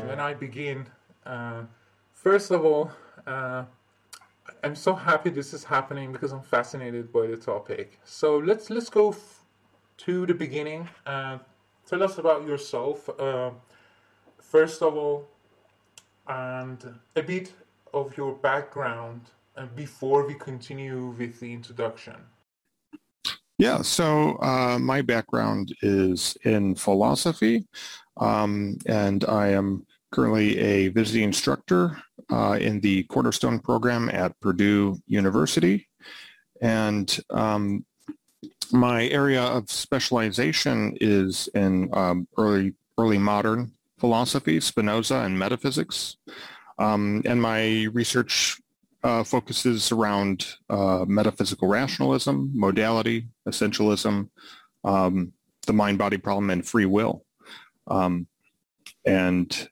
when I begin, uh, first of all, uh, I'm so happy this is happening because I'm fascinated by the topic. So let's let's go f- to the beginning. Uh, tell us about yourself, uh, first of all, and a bit of your background uh, before we continue with the introduction. Yeah, so uh, my background is in philosophy, um, and I am currently a visiting instructor uh, in the Cornerstone program at Purdue University. And um, my area of specialization is in um, early early modern philosophy, Spinoza, and metaphysics. Um, and my research uh, focuses around uh, metaphysical rationalism, modality, essentialism, um, the mind-body problem, and free will. Um, and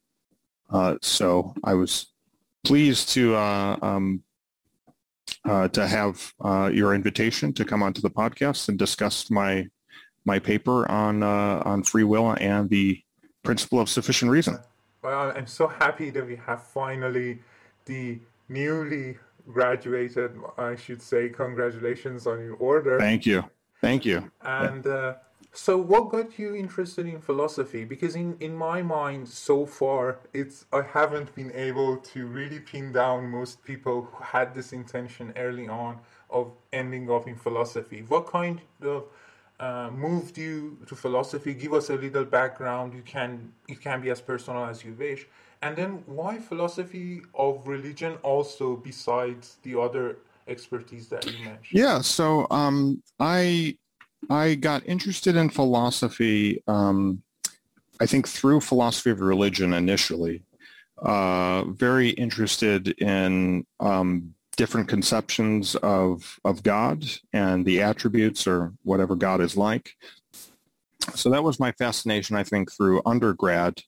uh, so I was pleased to uh, um, uh, to have uh, your invitation to come onto the podcast and discuss my my paper on on free will and the principle of sufficient reason. Well, I'm so happy that we have finally the newly graduated, I should say, congratulations on your order. Thank you. Thank you. And uh, so, what got you interested in philosophy? Because in, in my mind, so far, it's I haven't been able to really pin down most people who had this intention early on of ending up in philosophy. What kind of uh, moved you to philosophy? Give us a little background. You can it can be as personal as you wish. And then why philosophy of religion also besides the other expertise that you mentioned? Yeah, so um, I I got interested in philosophy. Um, I think through philosophy of religion initially. Uh, very interested in um, different conceptions of of God and the attributes or whatever God is like. So that was my fascination, I think, through undergrad.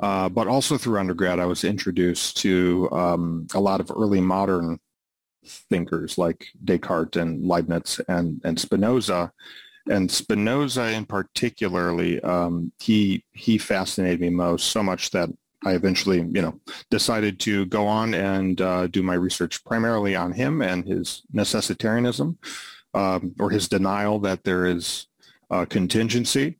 Uh, but also through undergrad, I was introduced to um, a lot of early modern thinkers like Descartes and Leibniz and, and Spinoza. And Spinoza in particularly, um, he he fascinated me most so much that I eventually, you know, decided to go on and uh, do my research primarily on him and his necessitarianism, um, or his denial that there is contingency,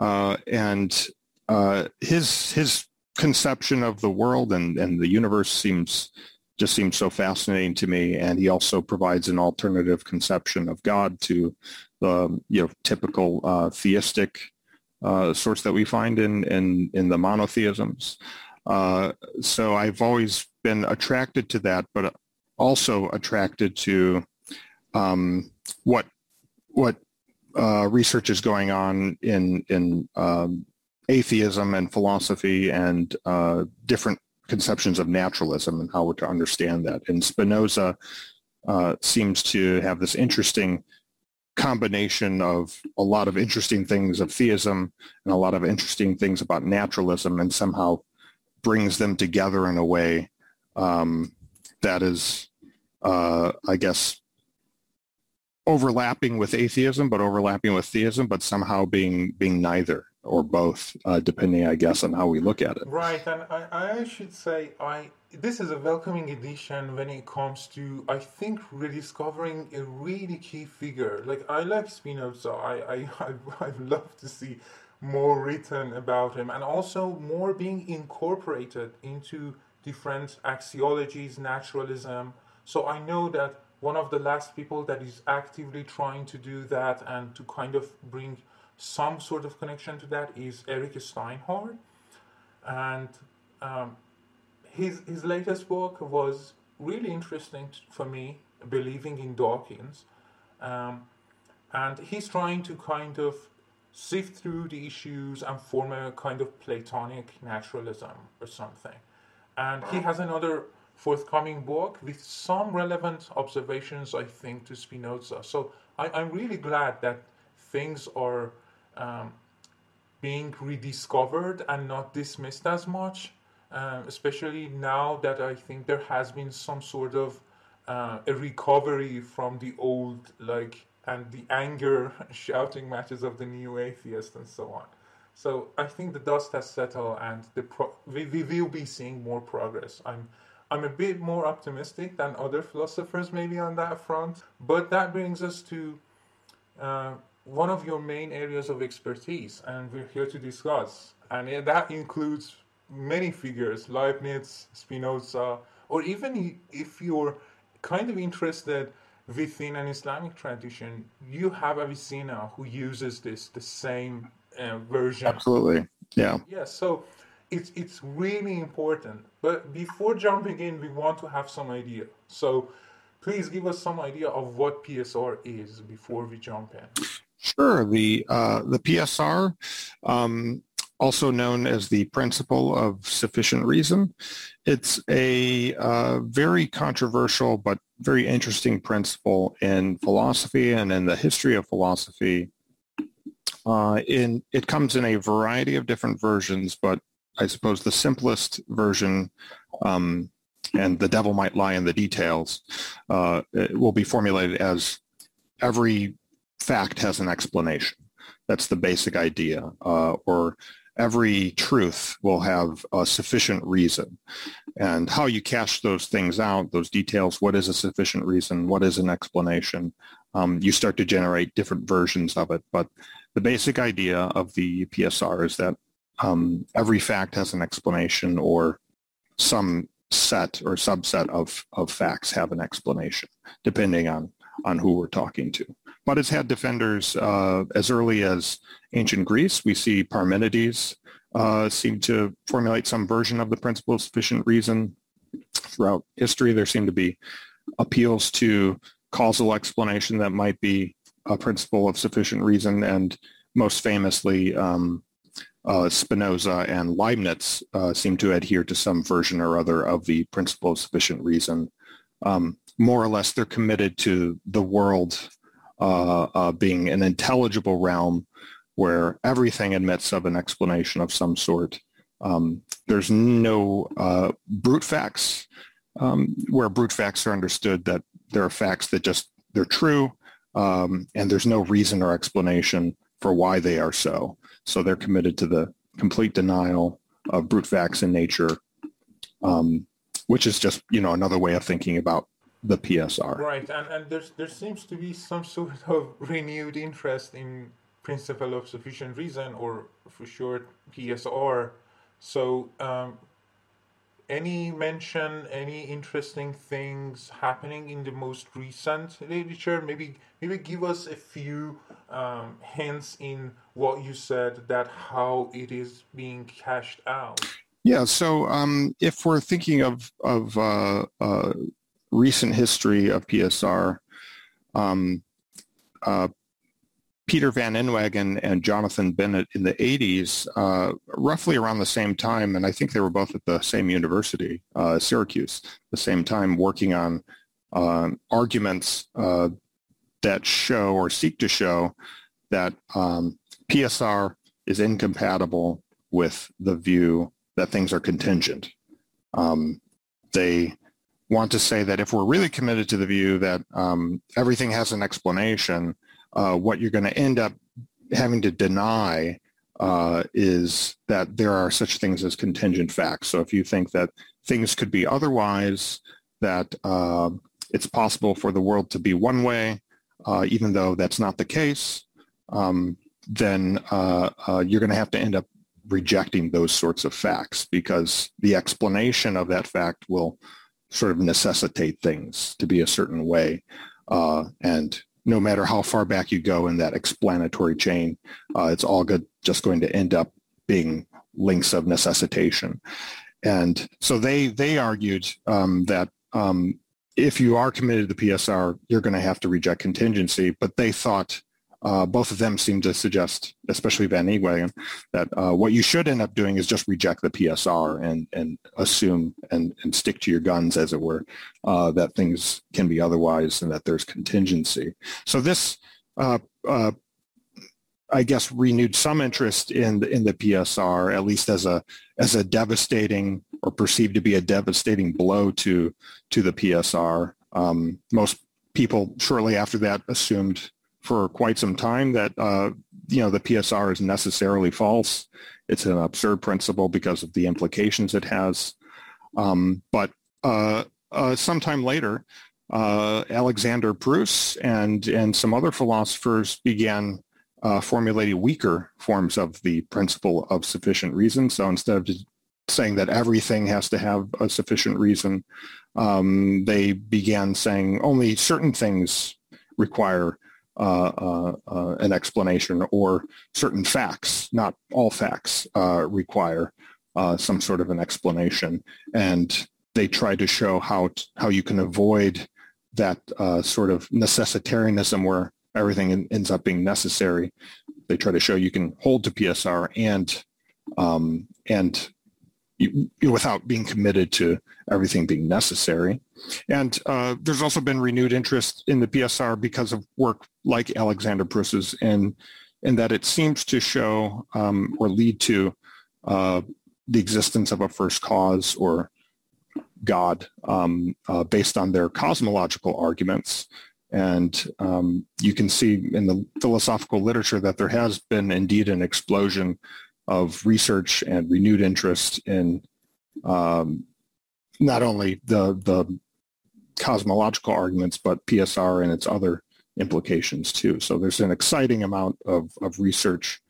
uh, and uh, his his conception of the world and, and the universe seems just seems so fascinating to me. And he also provides an alternative conception of God to the you know typical uh, theistic uh, source that we find in in, in the monotheisms. Uh, so I've always been attracted to that, but also attracted to um, what what uh, research is going on in in um, atheism and philosophy and uh, different conceptions of naturalism and how we're to understand that. And Spinoza uh, seems to have this interesting combination of a lot of interesting things of theism and a lot of interesting things about naturalism and somehow brings them together in a way um, that is, uh, I guess, overlapping with atheism, but overlapping with theism, but somehow being being neither or both, uh, depending, I guess, on how we look at it. Right, and I, I should say I this is a welcoming addition when it comes to I think rediscovering a really key figure. Like I like Spinoza. I I I I'd love to see more written about him and also more being incorporated into different axiologies, naturalism. So I know that one of the last people that is actively trying to do that and to kind of bring some sort of connection to that is Eric Steinhart. And um, his, his latest book was really interesting for me, Believing in Dawkins. Um, and he's trying to kind of sift through the issues and form a kind of Platonic naturalism or something. And he has another forthcoming book with some relevant observations, I think, to Spinoza. So I, am really glad that things are um, being rediscovered and not dismissed as much, uh, especially now that I think there has been some sort of uh, a recovery from the old, like, and the anger shouting matches of the new atheist and so on. So I think the dust has settled, and pro- we, we will be seeing more progress. I'm I'm a bit more optimistic than other philosophers maybe on that front. But that brings us to uh, one of your main areas of expertise, and we're here to discuss. And that includes many figures, Leibniz, Spinoza, or even if you're kind of interested within an Islamic tradition, you have Avicenna who uses this, the same uh, version. Absolutely. Yeah. Yeah. So it's it's really important. But before jumping in, we want to have some idea. So please give us some idea of what PSR is before we jump in. Sure. The uh, the PSR, um, also known as the principle of sufficient reason, it's a uh, very controversial but very interesting principle in philosophy and in the history of philosophy. Uh, in it comes in a variety of different versions, but I suppose the simplest version, um, and the devil might lie in the details, uh, will be formulated as every fact has an explanation. That's the basic idea. Uh, or every truth will have a sufficient reason. And how you cash those things out, those details, what is a sufficient reason, what is an explanation, um, you start to generate different versions of it. But the basic idea of the PSR is that um, every fact has an explanation or some set or subset of, of facts have an explanation, depending on, on who we're talking to. But it's had defenders uh, as early as ancient Greece. We see Parmenides uh, seem to formulate some version of the principle of sufficient reason. Throughout history, there seem to be appeals to causal explanation that might be a principle of sufficient reason. And most famously, um, uh, Spinoza and Leibniz uh, seem to adhere to some version or other of the principle of sufficient reason. Um, more or less, they're committed to the world uh, uh being an intelligible realm where everything admits of an explanation of some sort. Um, there's no uh, brute facts, um, where brute facts are understood that there are facts that just, they're true, um, and there's no reason or explanation for why they are so. So they're committed to the complete denial of brute facts in nature, um, which is just, you know, another way of thinking about the PSR. Right, and, and there's, there seems to be some sort of renewed interest in principle of sufficient reason, or for short, PSR. So um, any mention, any interesting things happening in the most recent literature? Maybe maybe give us a few um, hints in what you said that how it is being cashed out. Yeah. So um, if we're thinking of of uh, uh, recent history of PSR. Um, uh, Peter Van Inwagen and Jonathan Bennett in the 80s, uh, roughly around the same time, and I think they were both at the same university, uh, Syracuse, the same time working on uh, arguments uh, that show or seek to show that um, PSR is incompatible with the view that things are contingent. Um, they want to say that if we're really committed to the view that um, everything has an explanation, uh, what you're going to end up having to deny uh, is that there are such things as contingent facts. So if you think that things could be otherwise, that uh, it's possible for the world to be one way, uh, even though that's not the case, um, then uh, uh, you're going to have to end up rejecting those sorts of facts because the explanation of that fact will sort of necessitate things to be a certain way. and no matter how far back you go in that explanatory chain, uh, it's all good, just going to end up being links of necessitation. And so they they argued um, that um, if you are committed to PSR, you're going to have to reject contingency. But they thought uh, both of them seem to suggest, especially Van Inwagen, that uh, what you should end up doing is just reject the PSR and, and assume and, and stick to your guns, as it were, uh, that things can be otherwise and that there's contingency. So this, uh, uh, I guess, renewed some interest in the, in the PSR, at least as a as a devastating or perceived to be a devastating blow to to the PSR. Um, most people shortly after that assumed for quite some time that uh, you know the PSR is necessarily false. It's an absurd principle because of the implications it has. Um, but uh, uh, sometime later, uh, Alexander Pruss and and some other philosophers began uh, formulating weaker forms of the principle of sufficient reason. So instead of saying that everything has to have a sufficient reason, um, they began saying only certain things require uh, uh, uh, an explanation or certain facts, not all facts, uh, require uh, some sort of an explanation. And they try to show how, t- how you can avoid that uh, sort of necessitarianism where everything ends up being necessary. They try to show you can hold to PSR and um, and you, without being committed to everything being necessary. And uh, there's also been renewed interest in the PSR because of work like Alexander Pruss's in, in that it seems to show um, or lead to uh, the existence of a first cause or God um, uh, based on their cosmological arguments. And um, you can see in the philosophical literature that there has been indeed an explosion of research and renewed interest in um, not only the the cosmological arguments, but PSR and its other implications too. So there's an exciting amount of, of research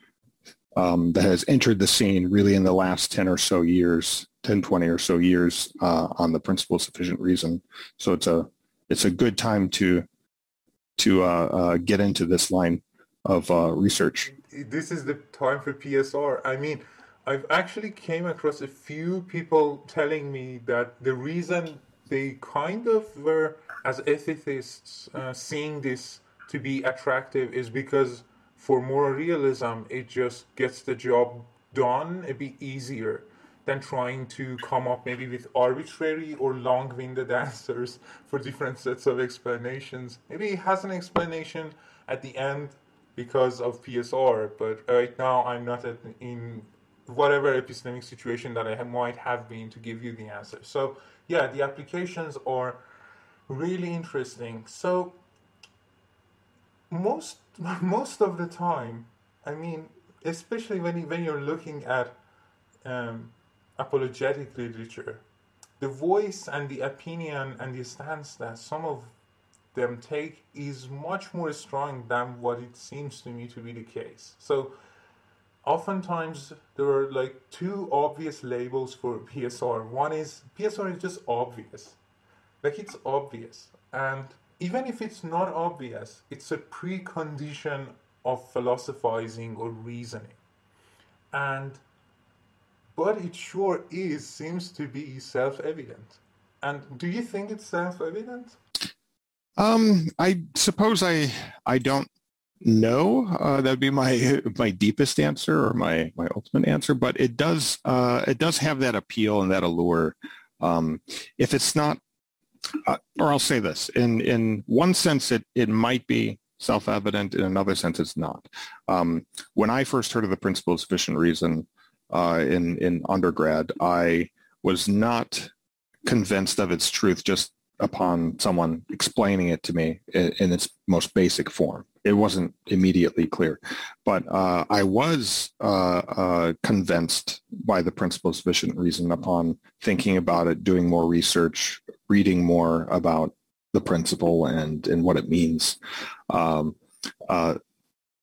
um, that has entered the scene really in the last 10 or so years, 10, 20 or so years uh, on the principle of sufficient reason. So it's a it's a good time to to uh, uh, get into this line of uh, research this is the time for PSR. I mean, I've actually came across a few people telling me that the reason they kind of were, as ethicists, uh, seeing this to be attractive is because for moral realism, it just gets the job done a bit easier than trying to come up maybe with arbitrary or long-winded answers for different sets of explanations. Maybe it has an explanation at the end because of PSR, but right now I'm not in whatever epistemic situation that I might have been to give you the answer. So yeah, the applications are really interesting. So most most of the time, I mean, especially when you, when you're looking at um, apologetic literature, the voice and the opinion and the stance that some of them take is much more strong than what it seems to me to be the case. So oftentimes there are like two obvious labels for PSR. One is PSR is just obvious. Like it's obvious. And even if it's not obvious, it's a precondition of philosophizing or reasoning. And but it sure is seems to be self-evident. And do you think it's self-evident? Um, I suppose I I don't know. Uh, that'd be my my deepest answer or my my ultimate answer. But it does uh, it does have that appeal and that allure. Um, if it's not, uh, or I'll say this in in one sense, it it might be self-evident. In another sense, it's not. Um, when I first heard of the principle of sufficient reason uh, in in undergrad, I was not convinced of its truth just upon someone explaining it to me in, in its most basic form. It wasn't immediately clear, but uh, I was uh, uh, convinced by the principle of sufficient reason upon thinking about it, doing more research, reading more about the principle and, and what it means. Um, uh,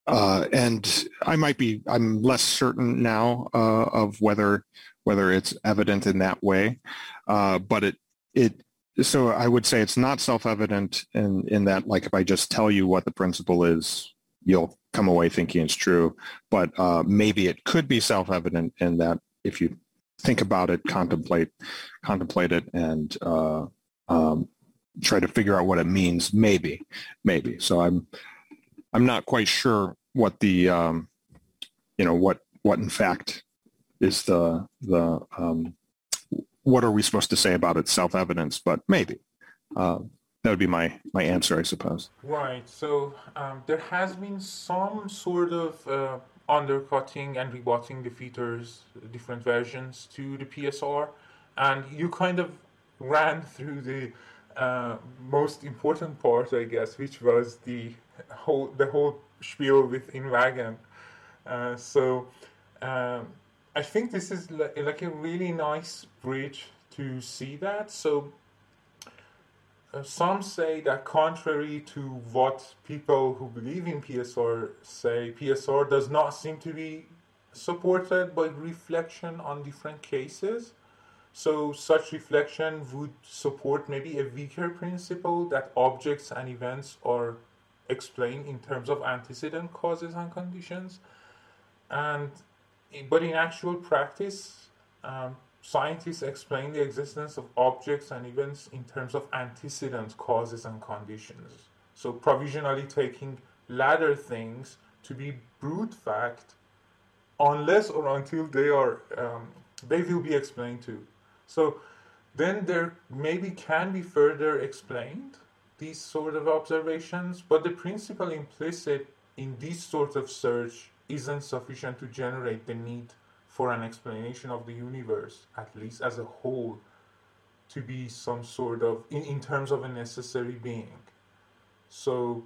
uh, and I might be, I'm less certain now uh, of whether whether it's evident in that way, but it it so I would say it's not self-evident in, in that, like, if I just tell you what the principle is, you'll come away thinking it's true. But uh, maybe it could be self-evident in that if you think about it, contemplate, contemplate it, and uh, um, try to figure out what it means. Maybe, maybe. So I'm, I'm not quite sure what the, um, you know, what what in fact is the the um, what are we supposed to say about its self-evidence? But maybe. Uh, that would be my, my answer, I suppose. Right. So um, there has been some sort of uh, undercutting and rebutting the Defeater's different versions to the PSR, and you kind of ran through the uh, most important part, I guess, which was the whole the whole spiel with Inwagen. Uh, so um, I think this is like, a really nice bridge to see that. So uh, some say that contrary to what people who believe in PSR say, PSR does not seem to be supported by reflection on different cases. So such reflection would support maybe a weaker principle that objects and events are explained in terms of antecedent causes and conditions. And but in actual practice, um, scientists explain the existence of objects and events in terms of antecedent causes and conditions. So provisionally taking latter things to be brute fact unless or until they are um, they will be explained to. So then there maybe can be further explained these sort of observations, but the principle implicit in this sort of search isn't sufficient to generate the need for an explanation of the universe, at least as a whole, to be some sort of, in, in terms of a necessary being. So,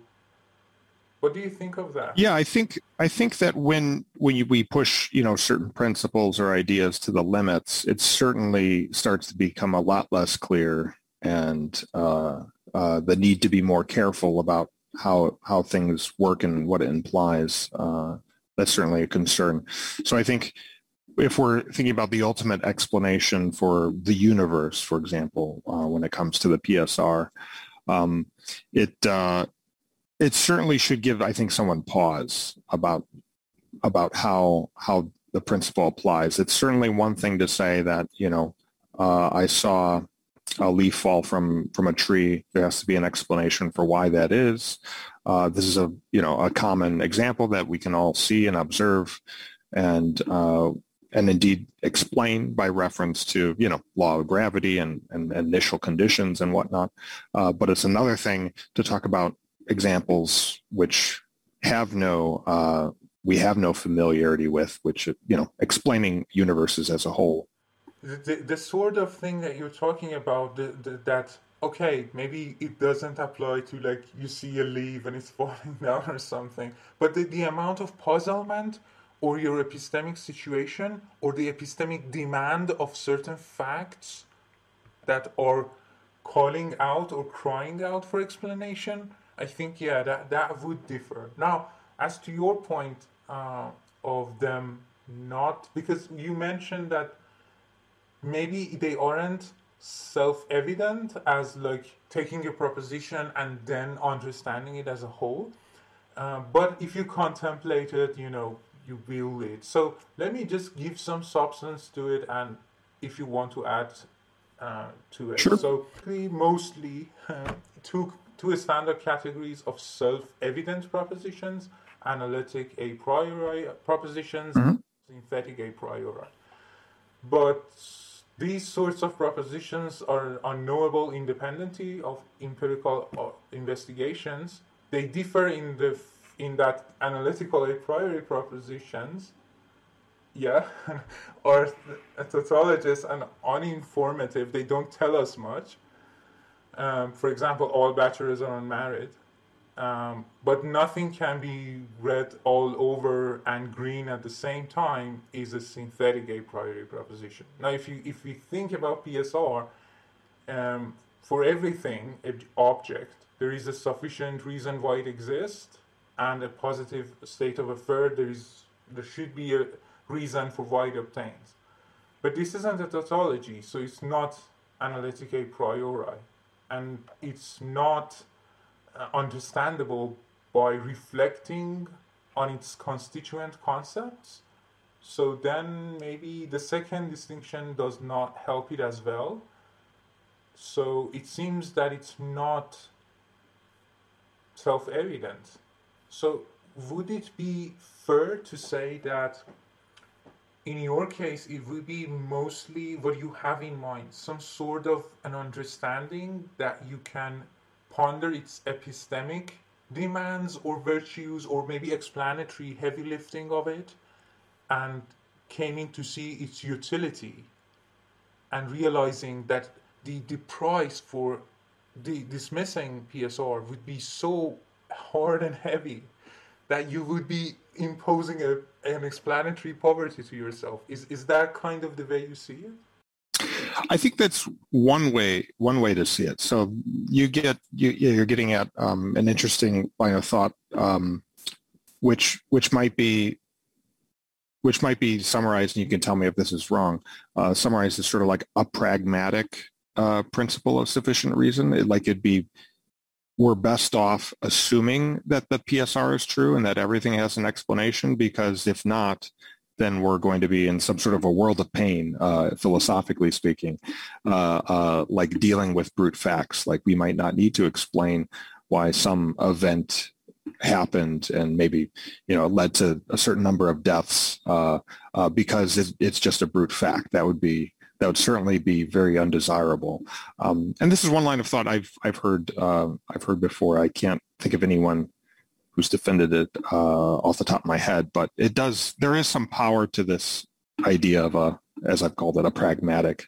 what do you think of that? Yeah, I think I think that when when you, we push you know certain principles or ideas to the limits, it certainly starts to become a lot less clear, and uh, uh, the need to be more careful about how how things work and what it implies. Uh, that's certainly a concern. So I think if we're thinking about the ultimate explanation for the universe, for example, uh, when it comes to the PSR, um, it uh, it certainly should give, I think, someone pause about about how how the principle applies. It's certainly one thing to say that you know uh, I saw a leaf fall from from a tree. There has to be an explanation for why that is. Uh, this is a you know a common example that we can all see and observe, and uh, and indeed explain by reference to you know law of gravity and, and initial conditions and whatnot. Uh, but it's another thing to talk about examples which have no uh, we have no familiarity with, which you know explaining universes as a whole. The, the, sort of thing that you're talking about, the, the, that okay, maybe it doesn't apply to like you see a leaf and it's falling down or something, but the, the amount of puzzlement or your epistemic situation or the epistemic demand of certain facts that are calling out or crying out for explanation, I think, yeah, that, that would differ. Now, as to your point uh, of them not, because you mentioned that maybe they aren't self-evident as like taking a proposition and then understanding it as a whole. Uh, but if you contemplate it, you know, you build it. So let me just give some substance to it, and if you want to add uh, to it. Sure. So we mostly uh, took two standard categories of self-evident propositions, analytic a priori propositions, mm-hmm. synthetic a priori. But these sorts of propositions are unknowable independently of empirical uh, investigations. They differ in the in that analytical a priori propositions, yeah, are tautologous and uninformative. They don't tell us much. Um, for example, all bachelors are unmarried. Um, but nothing can be red all over and green at the same time is a synthetic a priori proposition. Now, if you if we think about PSR, um, for everything object, there is a sufficient reason why it exists, and a positive state of affairs. There is there should be a reason for why it obtains. But this isn't a tautology, so it's not analytic a priori, and it's not Uh, understandable by reflecting on its constituent concepts. So then maybe the second distinction does not help it as well. So it seems that it's not self evident. So would it be fair to say that in your case, it would be mostly what you have in mind, some sort of an understanding that you can ponder its epistemic demands or virtues or maybe explanatory heavy lifting of it and came in to see its utility and realizing that the, the price for the dismissing PSR would be so hard and heavy that you would be imposing a, an explanatory poverty to yourself. Is is that kind of the way you see it? I think that's one way one way to see it. So you get you, you're getting at um, an interesting line of thought, um, which which might be which might be summarized, and you can tell me if this is wrong. Uh, summarized as sort of like a pragmatic uh, principle of sufficient reason. It, like it'd be we're best off assuming that the PSR is true and that everything has an explanation because if not, then we're going to be in some sort of a world of pain, uh, philosophically speaking, uh, uh, like dealing with brute facts. Like we might not need to explain why some event happened and maybe you know led to a certain number of deaths uh, uh, because it, it's just a brute fact. That would be that would certainly be very undesirable. Um, and this is one line of thought I've I've heard uh, I've heard before. I can't think of anyone who's defended it uh, off the top of my head, but it does. There is some power to this idea of a, as I've called it, a pragmatic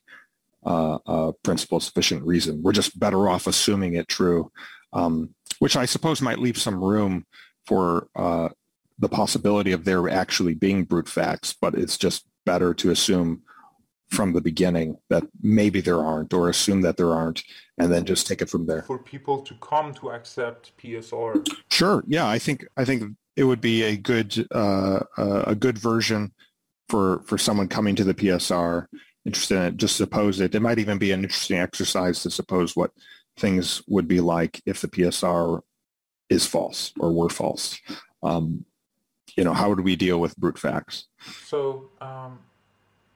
uh, uh, principle of sufficient reason. We're just better off assuming it true, um, which I suppose might leave some room for uh, the possibility of there actually being brute facts, but it's just better to assume from the beginning that maybe there aren't or assume that there aren't and then just take it from there. For people to come to accept psr sure yeah i think i think it would be a good uh, uh, a good version for for someone coming to the psr interested in it just suppose it it might even be an interesting exercise to suppose what things would be like if the psr is false or were false. Um, you know how would we deal with brute facts? So um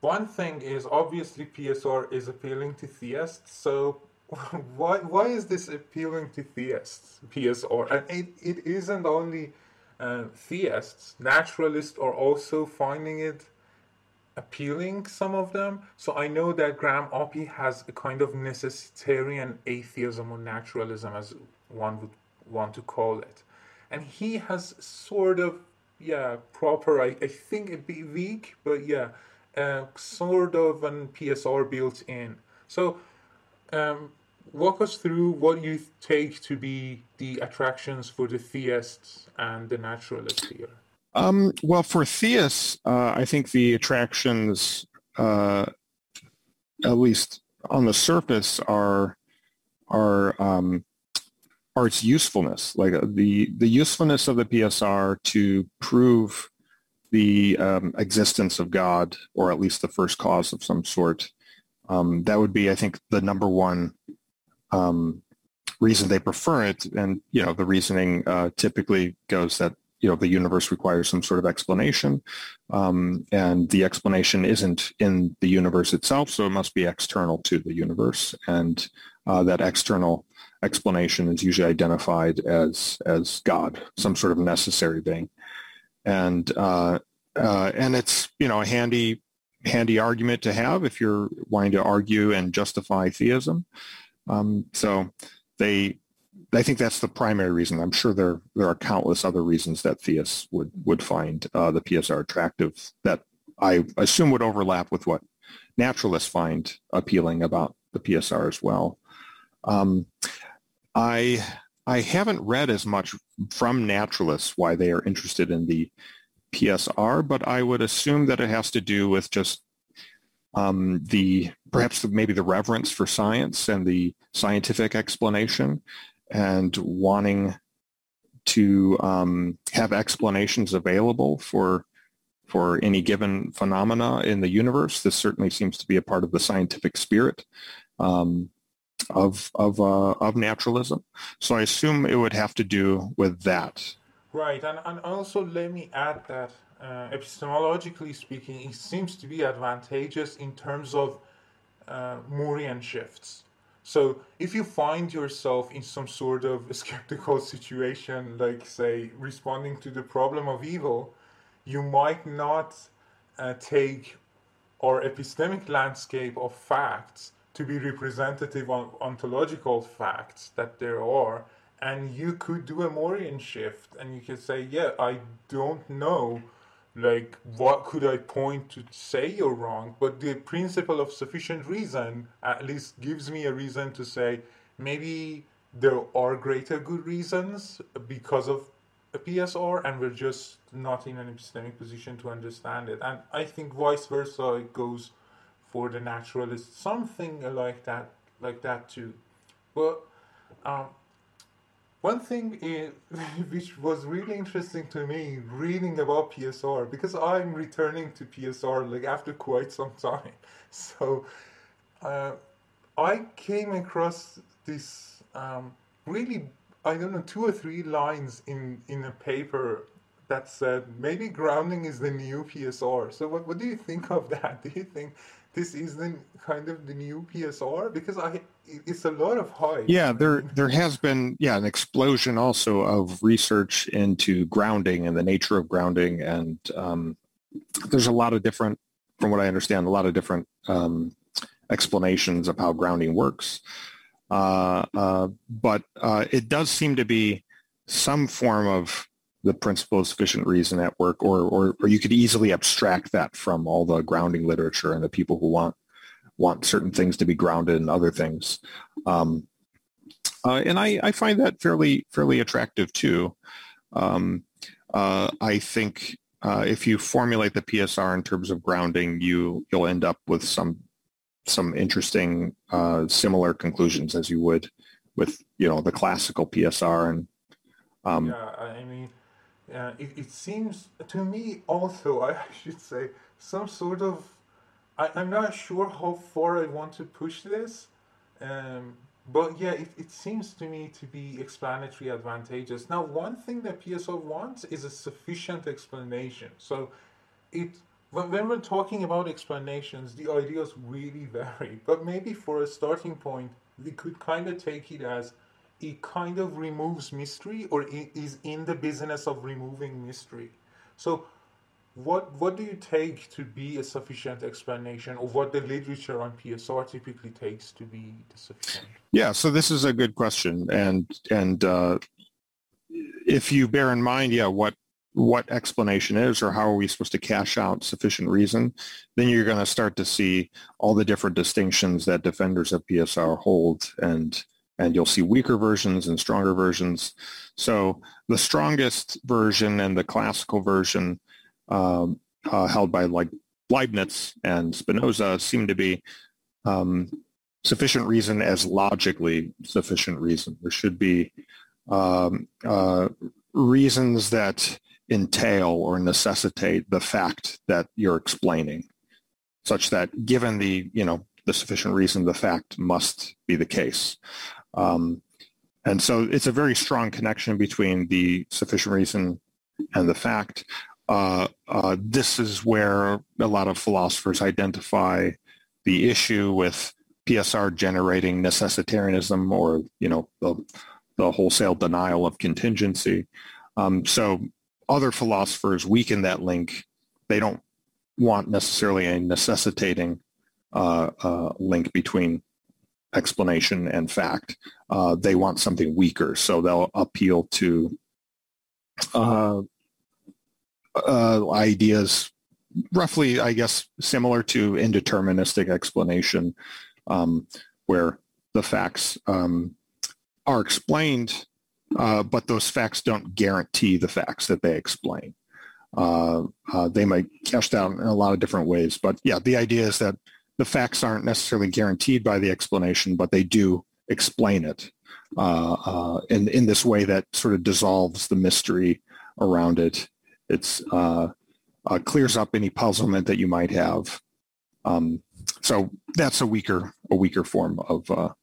one thing is obviously PSR is appealing to theists, so why why is this appealing to theists? PSR and it, it isn't only uh, theists. Naturalists are also finding it appealing. Some of them. So I know that Graham Oppy has a kind of necessitarian atheism or naturalism, as one would want to call it, and he has sort of yeah proper. I, I think it'd be weak, but yeah uh, sort of an PSR built in. So, um, walk us through what you take to be the attractions for the theists and the naturalists here. Um, well, for theists, uh, I think the attractions, uh, at least on the surface, are are um, are its usefulness, like uh, the the usefulness of the PSR to prove the um, existence of God, or at least the first cause of some sort. Um, that would be, I think, the number one um, reason they prefer it. And you know, the reasoning uh, typically goes that you know the universe requires some sort of explanation, um, and the explanation isn't in the universe itself, so it must be external to the universe, and uh, that external explanation is usually identified as as God, some sort of necessary being and uh, uh, and it's you know a handy handy argument to have if you're wanting to argue and justify theism. Um, so they I think that's the primary reason. I'm sure there there are countless other reasons that theists would would find uh, the PSR attractive that I assume would overlap with what naturalists find appealing about the PSR as well. Um, I I haven't read as much from naturalists why they are interested in the PSR, but I would assume that it has to do with just um, the perhaps maybe the reverence for science and the scientific explanation and wanting to um, have explanations available for for any given phenomena in the universe. This certainly seems to be a part of the scientific spirit. Um, of of uh, of naturalism. So I assume it would have to do with that. Right, and, and also let me add that uh, epistemologically speaking, it seems to be advantageous in terms of uh, Moorean shifts. So if you find yourself in some sort of skeptical situation, like say responding to the problem of evil, you might not uh, take our epistemic landscape of facts to be representative of ontological facts that there are and you could do a Moorean shift and you could say yeah I don't know like what could I point to say you're wrong but the principle of sufficient reason at least gives me a reason to say maybe there are greater good reasons because of a PSR and we're just not in an epistemic position to understand it. And I think vice versa, it goes for the naturalist, something like that, like that too. But um, one thing which was really interesting to me reading about PSR because I'm returning to PSR like after quite some time. So uh, I came across this um, really I don't know two or three lines in in a paper that said maybe grounding is the new PSR. So what what do you think of that? Do you think this is the kind of the new PSR because I it's a lot of hype. Yeah, there there has been yeah an explosion also of research into grounding and the nature of grounding, and um, there's a lot of different, from what I understand, a lot of different um, explanations of how grounding works. Uh, uh, but uh, it does seem to be some form of the principle of sufficient reason at work, or, or, or you could easily abstract that from all the grounding literature and the people who want want certain things to be grounded in other things. Um, uh, and I, I, find that fairly fairly attractive too. Um, uh, I think uh, if you formulate the PSR in terms of grounding, you you'll end up with some some interesting uh, similar conclusions as you would with you know the classical PSR and um, yeah, I mean uh, it, it seems to me also, I should say, some sort of. I, I'm not sure how far I want to push this, um, but yeah, it, it seems to me to be explanatory advantageous. Now, one thing that PSR wants is a sufficient explanation. So, it when we're talking about explanations, the ideas really vary. But maybe for a starting point, we could kind of take it as it kind of removes mystery or is in the business of removing mystery. So what what do you take to be a sufficient explanation of what the literature on PSR typically takes to be sufficient? Yeah, so this is a good question, and and uh, if you bear in mind, yeah, what what explanation is or how are we supposed to cash out sufficient reason, then you're going to start to see all the different distinctions that defenders of PSR hold and and you'll see weaker versions and stronger versions. So the strongest version and the classical version um, uh, held by like Leibniz and Spinoza seem to be um, sufficient reason as logically sufficient reason. There should be um, uh, reasons that entail or necessitate the fact that you're explaining such that given the, you know, the sufficient reason, the fact must be the case. Um, and so it's a very strong connection between the sufficient reason and the fact. Uh, uh, this is where a lot of philosophers identify the issue with PSR generating necessitarianism or, you know, the, the wholesale denial of contingency. Um, so other philosophers weaken that link. They don't want necessarily a necessitating uh, uh link between explanation and fact. Uh, they want something weaker, so they'll appeal to uh, uh, ideas roughly, I guess, similar to indeterministic explanation, um, where the facts um, are explained, uh, but those facts don't guarantee the facts that they explain. Uh, uh, they might cash out in a lot of different ways, but yeah, the idea is that the facts aren't necessarily guaranteed by the explanation, but they do explain it uh, uh, in in this way that sort of dissolves the mystery around it. It's uh, uh clears up any puzzlement that you might have. Um, so that's a weaker a weaker form of uh,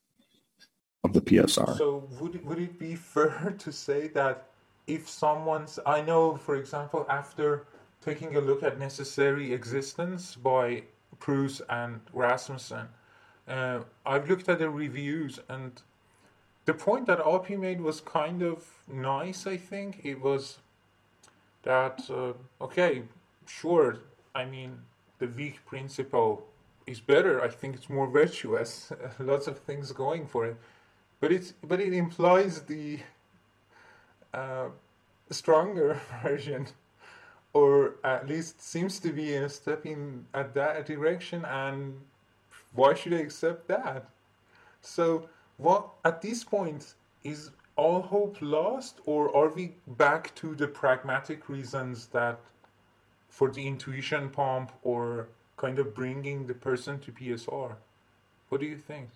of the PSR. So would would it be fair to say that if someone's I know, for example, after taking a look at necessary existence by Pruss and Rasmussen. Uh, I've looked at the reviews and the point that RP made was kind of nice, I think. It was that, uh, okay, sure, I mean, the weak principle is better. I think it's more virtuous. Lots of things going for it. But it's but it implies the uh, stronger version or at least seems to be a step in at that direction and why should I accept that? So what at this point is all hope lost, or are we back to the pragmatic reasons that for the intuition pump or kind of bringing the person to PSR? What do you think?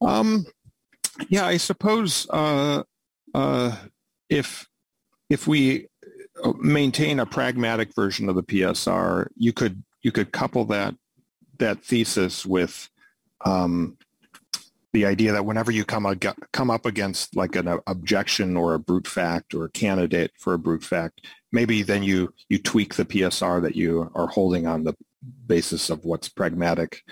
Um, yeah, I suppose uh, uh, if if we maintain a pragmatic version of the PSR, you could you could couple that that thesis with um, the idea that whenever you come ag- come up against like an objection or a brute fact or a candidate for a brute fact, maybe then you you tweak the PSR that you are holding on the basis of what's pragmatic.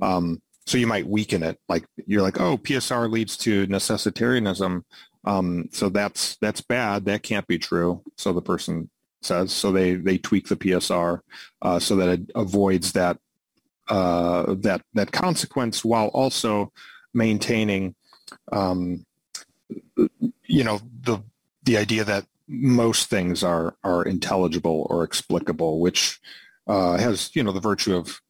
Um, so you might weaken it. Like you're like, oh, PSR leads to necessitarianism. Um, so that's that's bad. That can't be true. So the person says. So they they tweak the PSR uh, so that it avoids that uh, that that consequence while also maintaining, um, you know, the the idea that most things are are intelligible or explicable, which uh, has you know the virtue of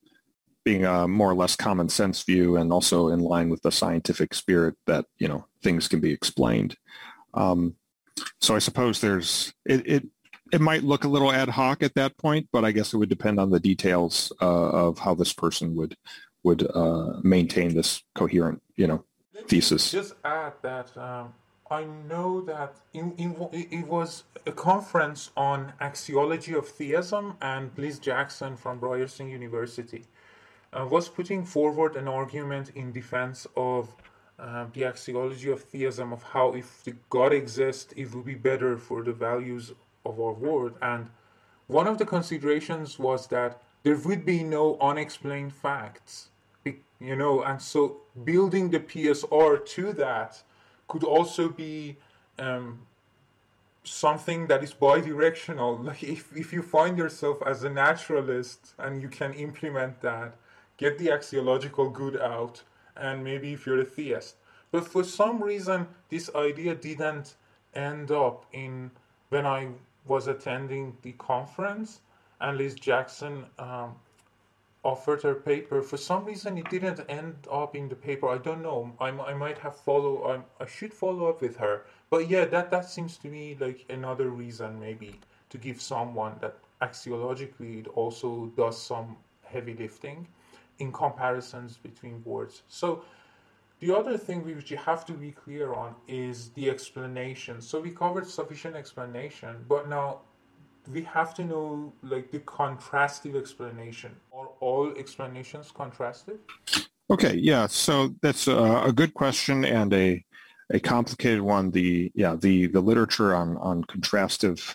being a more or less common sense view and also in line with the scientific spirit that you know things can be explained. Um, so I suppose there's it, it it might look a little ad hoc at that point, but I guess it would depend on the details uh, of how this person would would uh, maintain this coherent, you know, thesis. Just add that um, I know that in, in, it was a conference on axiology of theism, and Liz Jackson from Ryerson University was putting forward an argument in defense of uh, the axiology of theism, of how if the God exists, it would be better for the values of our world. And one of the considerations was that there would be no unexplained facts you know and so building the psr to that could also be um, something that is bi-directional like if, if you find yourself as a naturalist and you can implement that get the axiological good out and maybe if you're a theist but for some reason this idea didn't end up in when i was attending the conference and liz jackson um, offered her paper. For some reason, it didn't end up in the paper. I don't know. I, I might have follow. I, I should follow up with her. But yeah, that that seems to me like another reason maybe to give someone that axiologically it also does some heavy lifting in comparisons between words. So the other thing which you have to be clear on is the explanation. So we covered sufficient explanation, but now we have to know like the contrastive explanation. Are all explanations contrastive? Okay, yeah. So that's a, a good question and a a complicated one. The yeah the the literature on on contrastive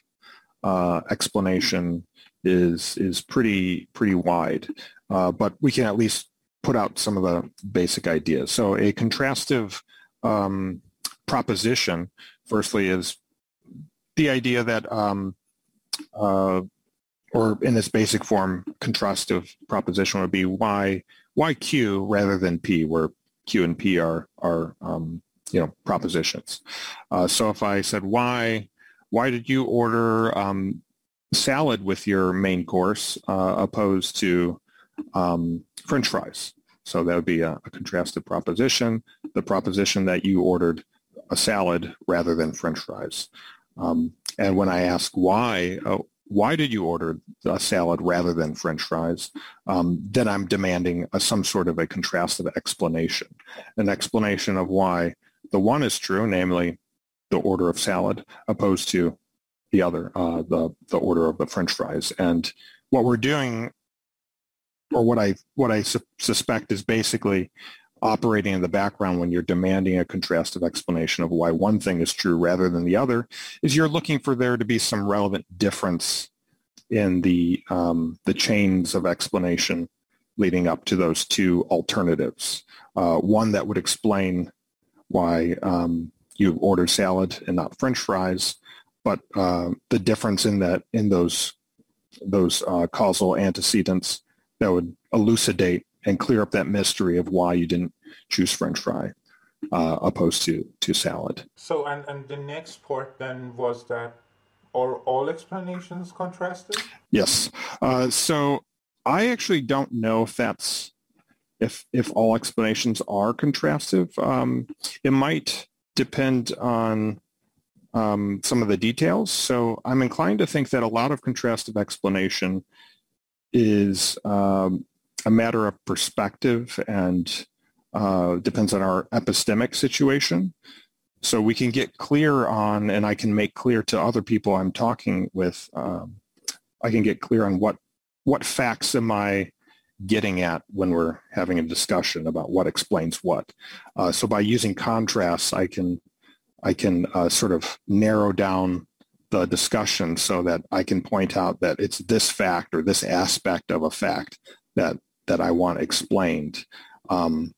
uh, explanation is is pretty pretty wide, uh, but we can at least put out some of the basic ideas. So a contrastive um, proposition, firstly, is the idea that um, uh, or in this basic form, contrastive proposition would be why why Q rather than P, where Q and P are are um, you know propositions. Uh, so if I said why why did you order um, salad with your main course uh, opposed to um, French fries? So that would be a, a contrastive proposition. The proposition that you ordered a salad rather than French fries. Um, and when I ask why, oh, why did you order a salad rather than French fries? Um, then I'm demanding a, some sort of a contrastive explanation, an explanation of why the one is true, namely the order of salad, opposed to the other, uh, the the order of the French fries. And what we're doing, or what I what I su- suspect is basically operating in the background when you're demanding a contrastive explanation of why one thing is true rather than the other is you're looking for there to be some relevant difference in the um, the chains of explanation leading up to those two alternatives. Uh, one that would explain why um, you ordered salad and not French fries, but uh, the difference in that in those those uh, causal antecedents that would elucidate and clear up that mystery of why you didn't choose French fry uh, opposed to to salad. So, and and the next part then was that are all explanations contrasted? Yes. Uh, so I actually don't know if that's if if all explanations are contrastive. Um, it might depend on um, some of the details. So I'm inclined to think that a lot of contrastive explanation is um, a matter of perspective and uh, depends on our epistemic situation. So we can get clear on, and I can make clear to other people I'm talking with, um, I can get clear on what what facts am I getting at when we're having a discussion about what explains what. Uh, so by using contrasts, I can I can uh, sort of narrow down the discussion so that I can point out that it's this fact or this aspect of a fact that that I want explained. Um,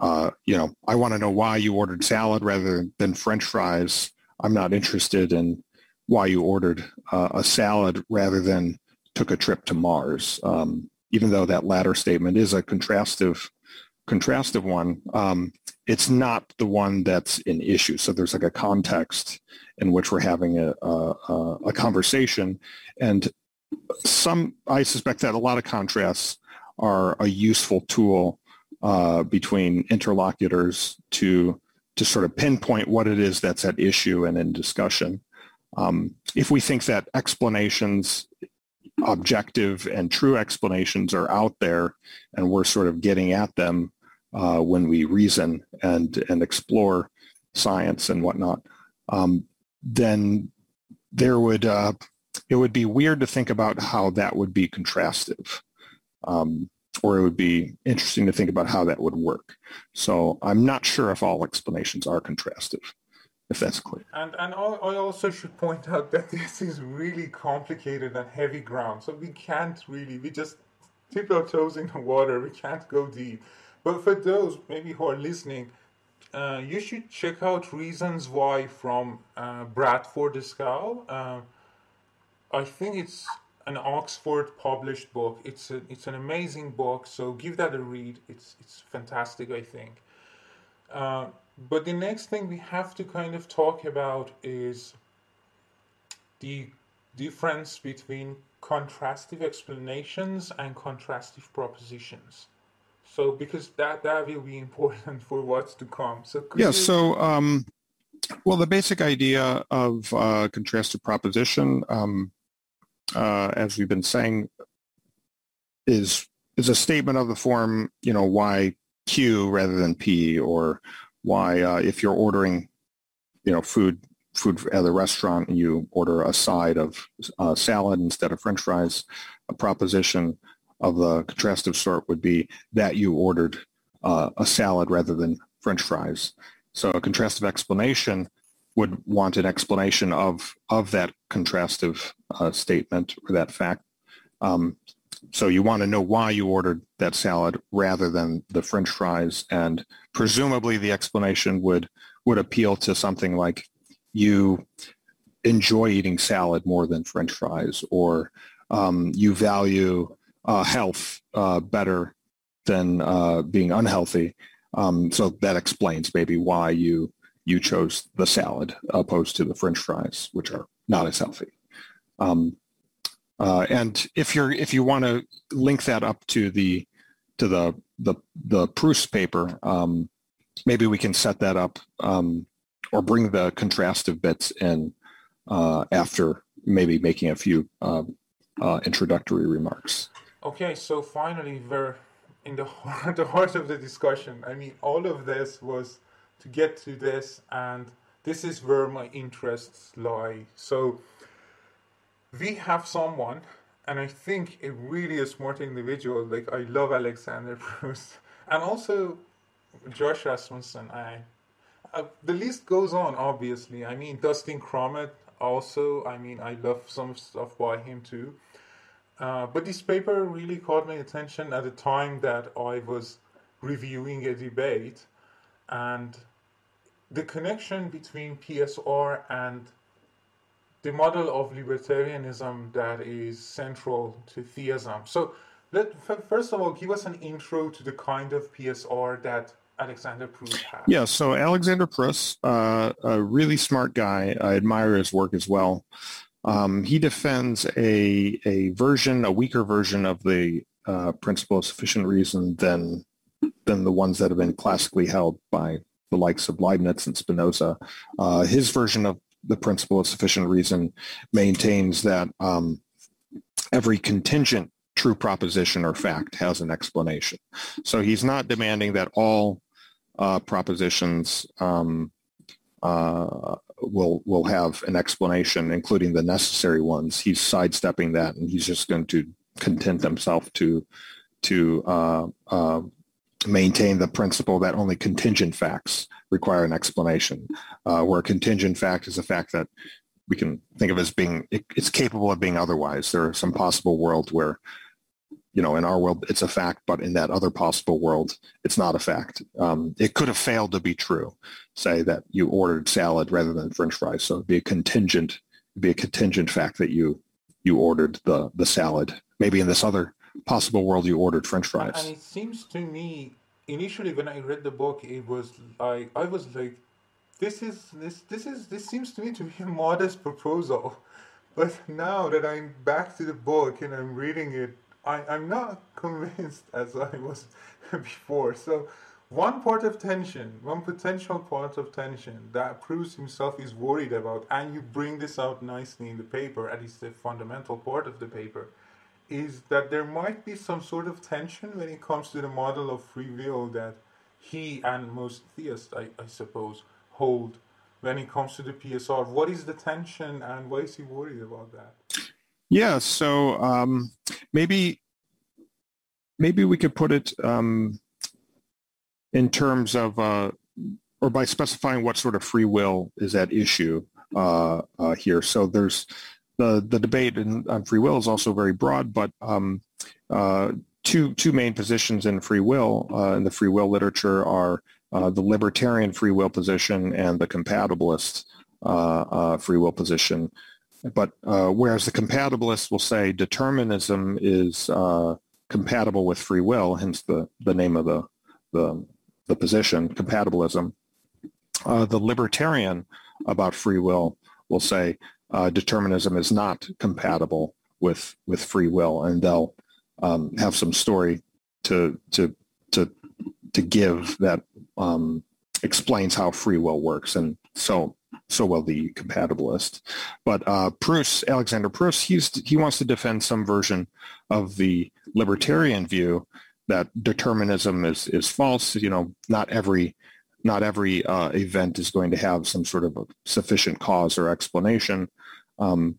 uh, you know, I want to know why you ordered salad rather than French fries. I'm not interested in why you ordered uh, a salad rather than took a trip to Mars. Um, even though that latter statement is a contrastive contrastive one, um, it's not the one that's an issue. So there's like a context in which we're having a, a, a conversation. And some, I suspect that a lot of contrasts are a useful tool uh, between interlocutors to to sort of pinpoint what it is that's at issue and in discussion. Um, if we think that explanations, objective and true explanations are out there and we're sort of getting at them uh, when we reason and, and explore science and whatnot, um, then there would, uh, it would be weird to think about how that would be contrastive. Um, or it would be interesting to think about how that would work. So I'm not sure if all explanations are contrastive, if that's clear. And and I also should point out that this is really complicated and heavy ground. So we can't really we just dip our toes in the water. We can't go deep. But for those maybe who are listening, uh, you should check out Reasons Why from uh, Bradford Skow. Uh, I think it's an Oxford published book. It's a, it's an amazing book, so give that a read. It's it's fantastic, I think. Uh, but the next thing we have to kind of talk about is the difference between contrastive explanations and contrastive propositions. So because that that will be important for what's to come. So yeah. You... So um, well, the basic idea of uh, contrastive proposition. Um, uh, as we've been saying, is is a statement of the form, you know, why Q rather than P, or why uh, if you're ordering, you know, food food at a restaurant and you order a side of uh, salad instead of French fries, a proposition of the contrastive sort would be that you ordered uh, a salad rather than French fries. So a contrastive explanation would want an explanation of of that contrastive uh, statement or that fact. Um, so you want to know why you ordered that salad rather than the French fries, and presumably the explanation would would appeal to something like you enjoy eating salad more than French fries, or um, you value uh, health uh, better than uh, being unhealthy. Um, so that explains maybe why you you chose the salad opposed to the French fries, which are not as healthy. Um, uh, and if you're if you want to link that up to the to the the the Pruss paper, um, maybe we can set that up um, or bring the contrastive bits in uh, after maybe making a few uh, uh introductory remarks. Okay, so finally we're in the heart, the heart of the discussion. I mean, all of this was to get to this, and this is where my interests lie. So we have someone, and I think a really a smart individual. Like I love Alexander Pruss, and also Josh Rasmussen. I uh, the list goes on. Obviously, I mean Dustin Crummett. Also, I mean I love some stuff by him too. Uh, but this paper really caught my attention at the time that I was reviewing a debate, and the connection between PSR and the model of libertarianism that is central to theism. So, let first of all give us an intro to the kind of PSR that Alexander Pruss has. Yeah, so Alexander Pruss, uh, a really smart guy. I admire his work as well. Um, he defends a a version, a weaker version of the uh, principle of sufficient reason than than the ones that have been classically held by the likes of Leibniz and Spinoza. Uh, his version of the principle of sufficient reason maintains that um, every contingent true proposition or fact has an explanation. So he's not demanding that all uh, propositions um, uh, will will have an explanation, including the necessary ones. He's sidestepping that, and he's just going to content himself to to uh, uh, maintain the principle that only contingent facts require an explanation, uh, where a contingent fact is a fact that we can think of as being it, it's capable of being otherwise. There are some possible worlds where you know, in our world, it's a fact, but in that other possible world, it's not a fact. Um, it could have failed to be true. Say that you ordered salad rather than French fries, so it'd be a contingent, be a contingent fact that you you ordered the the salad. Maybe in this other possible world, you ordered French fries. And it seems to me, initially when I read the book, it was I I was like, this is this this is this seems to me to be a modest proposal. But now that I'm back to the book and I'm reading it I, I'm not convinced as I was before. So one part of tension, one potential part of tension that Pruss himself is worried about, and you bring this out nicely in the paper, at least the fundamental part of the paper, is that there might be some sort of tension when it comes to the model of free will that he and most theists, I, I suppose, hold when it comes to the PSR. What is the tension and why is he worried about that? Yeah, so um, maybe maybe we could put it um, in terms of, uh, or by specifying what sort of free will is at issue uh, uh, here. So there's the the debate in, on free will is also very broad, but um, uh, two two main positions in free will uh, in the free will literature are uh, the libertarian free will position and the compatibilist free will position. But uh, whereas the compatibilists will say determinism is uh, compatible with free will, hence the, the name of the, the, the position, compatibilism, uh, the libertarian about free will will say uh, determinism is not compatible with, with free will, and they'll um, have some story to, to, to, to give that um, explains how free will works. And so so well the compatibilist. But uh, Pruss, Alexander Pruss, he's, he wants to defend some version of the libertarian view that determinism is, is false. You know, not every not every uh, event is going to have some sort of sufficient cause or explanation. Um,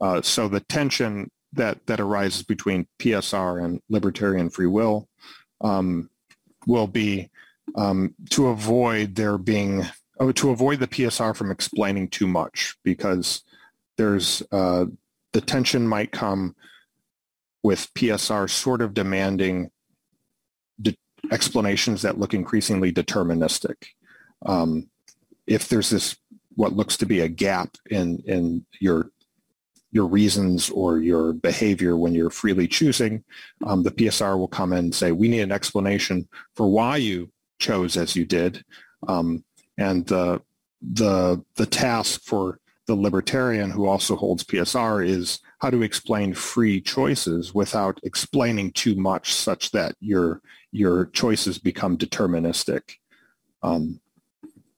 uh, so the tension that that arises between PSR and libertarian free will um, will be um, to avoid there being to avoid the PSR from explaining too much because there's uh, the tension might come with PSR sort of demanding de- explanations that look increasingly deterministic. Um, if there's this what looks to be a gap in in your your reasons or your behavior when you're freely choosing, um, the PSR will come in and say, we need an explanation for why you chose as you did. Um, and the the the task for the libertarian who also holds PSR is how to explain free choices without explaining too much such that your your choices become deterministic. Um,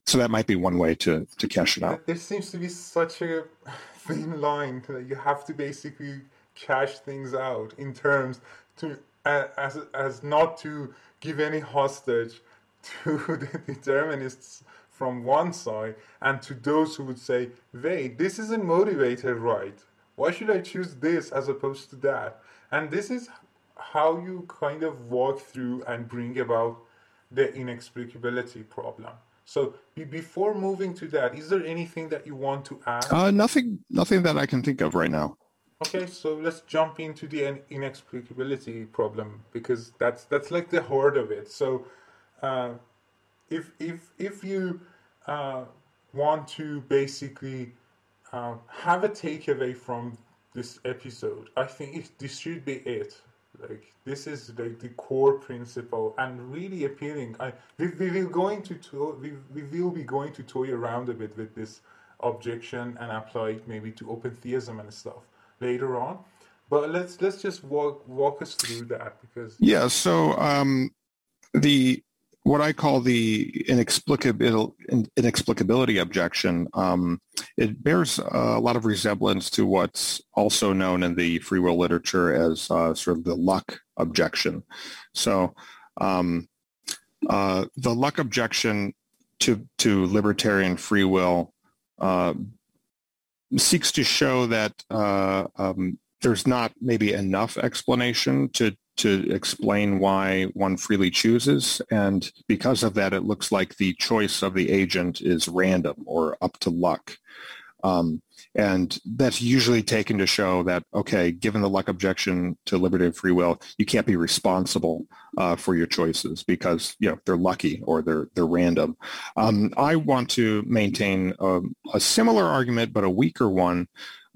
so that might be one way to, to cash it out. There seems to be such a thin line that you have to basically cash things out in terms to as as not to give any hostage to the determinists from one side and to those who would say, wait, this isn't motivated right. Why should I choose this as opposed to that? And this is how you kind of walk through and bring about the inexplicability problem. So before moving to that, is there anything that you want to add? Uh, nothing, nothing that I can think of right now. Okay, so let's jump into the inexplicability problem because that's that's like the heart of it. So, uh, if if if you uh, want to basically uh, have a takeaway from this episode, I think it, this should be it. Like this is like the core principle and really appealing. I we, we will going to to we, we will be going to toy around a bit with this objection and apply it maybe to open theism and stuff later on. But let's let's just walk walk us through that because yeah. So um, the what I call the inexplicability, inexplicability objection, um, it bears a lot of resemblance to what's also known in the free will literature as uh, sort of the luck objection. So um, uh, the luck objection to, to libertarian free will uh, seeks to show that uh, um, there's not maybe enough explanation to to explain why one freely chooses. And because of that, it looks like the choice of the agent is random or up to luck. Um, and that's usually taken to show that, okay, given the luck objection to liberty of free will, you can't be responsible uh, for your choices because, you know, they're lucky or they're, they're random. Um, I want to maintain a, a similar argument, but a weaker one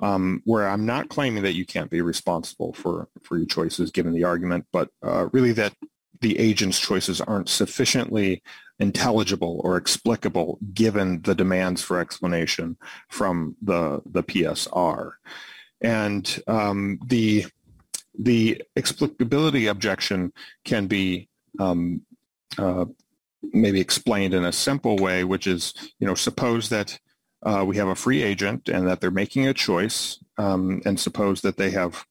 um, where I'm not claiming that you can't be responsible for, for your choices given the argument, but uh, really that the agent's choices aren't sufficiently intelligible or explicable given the demands for explanation from the, the PSR. And um, the, the explicability objection can be um, uh, maybe explained in a simple way, which is, you know, suppose that uh, we have a free agent and that they're making a choice um, and suppose that they have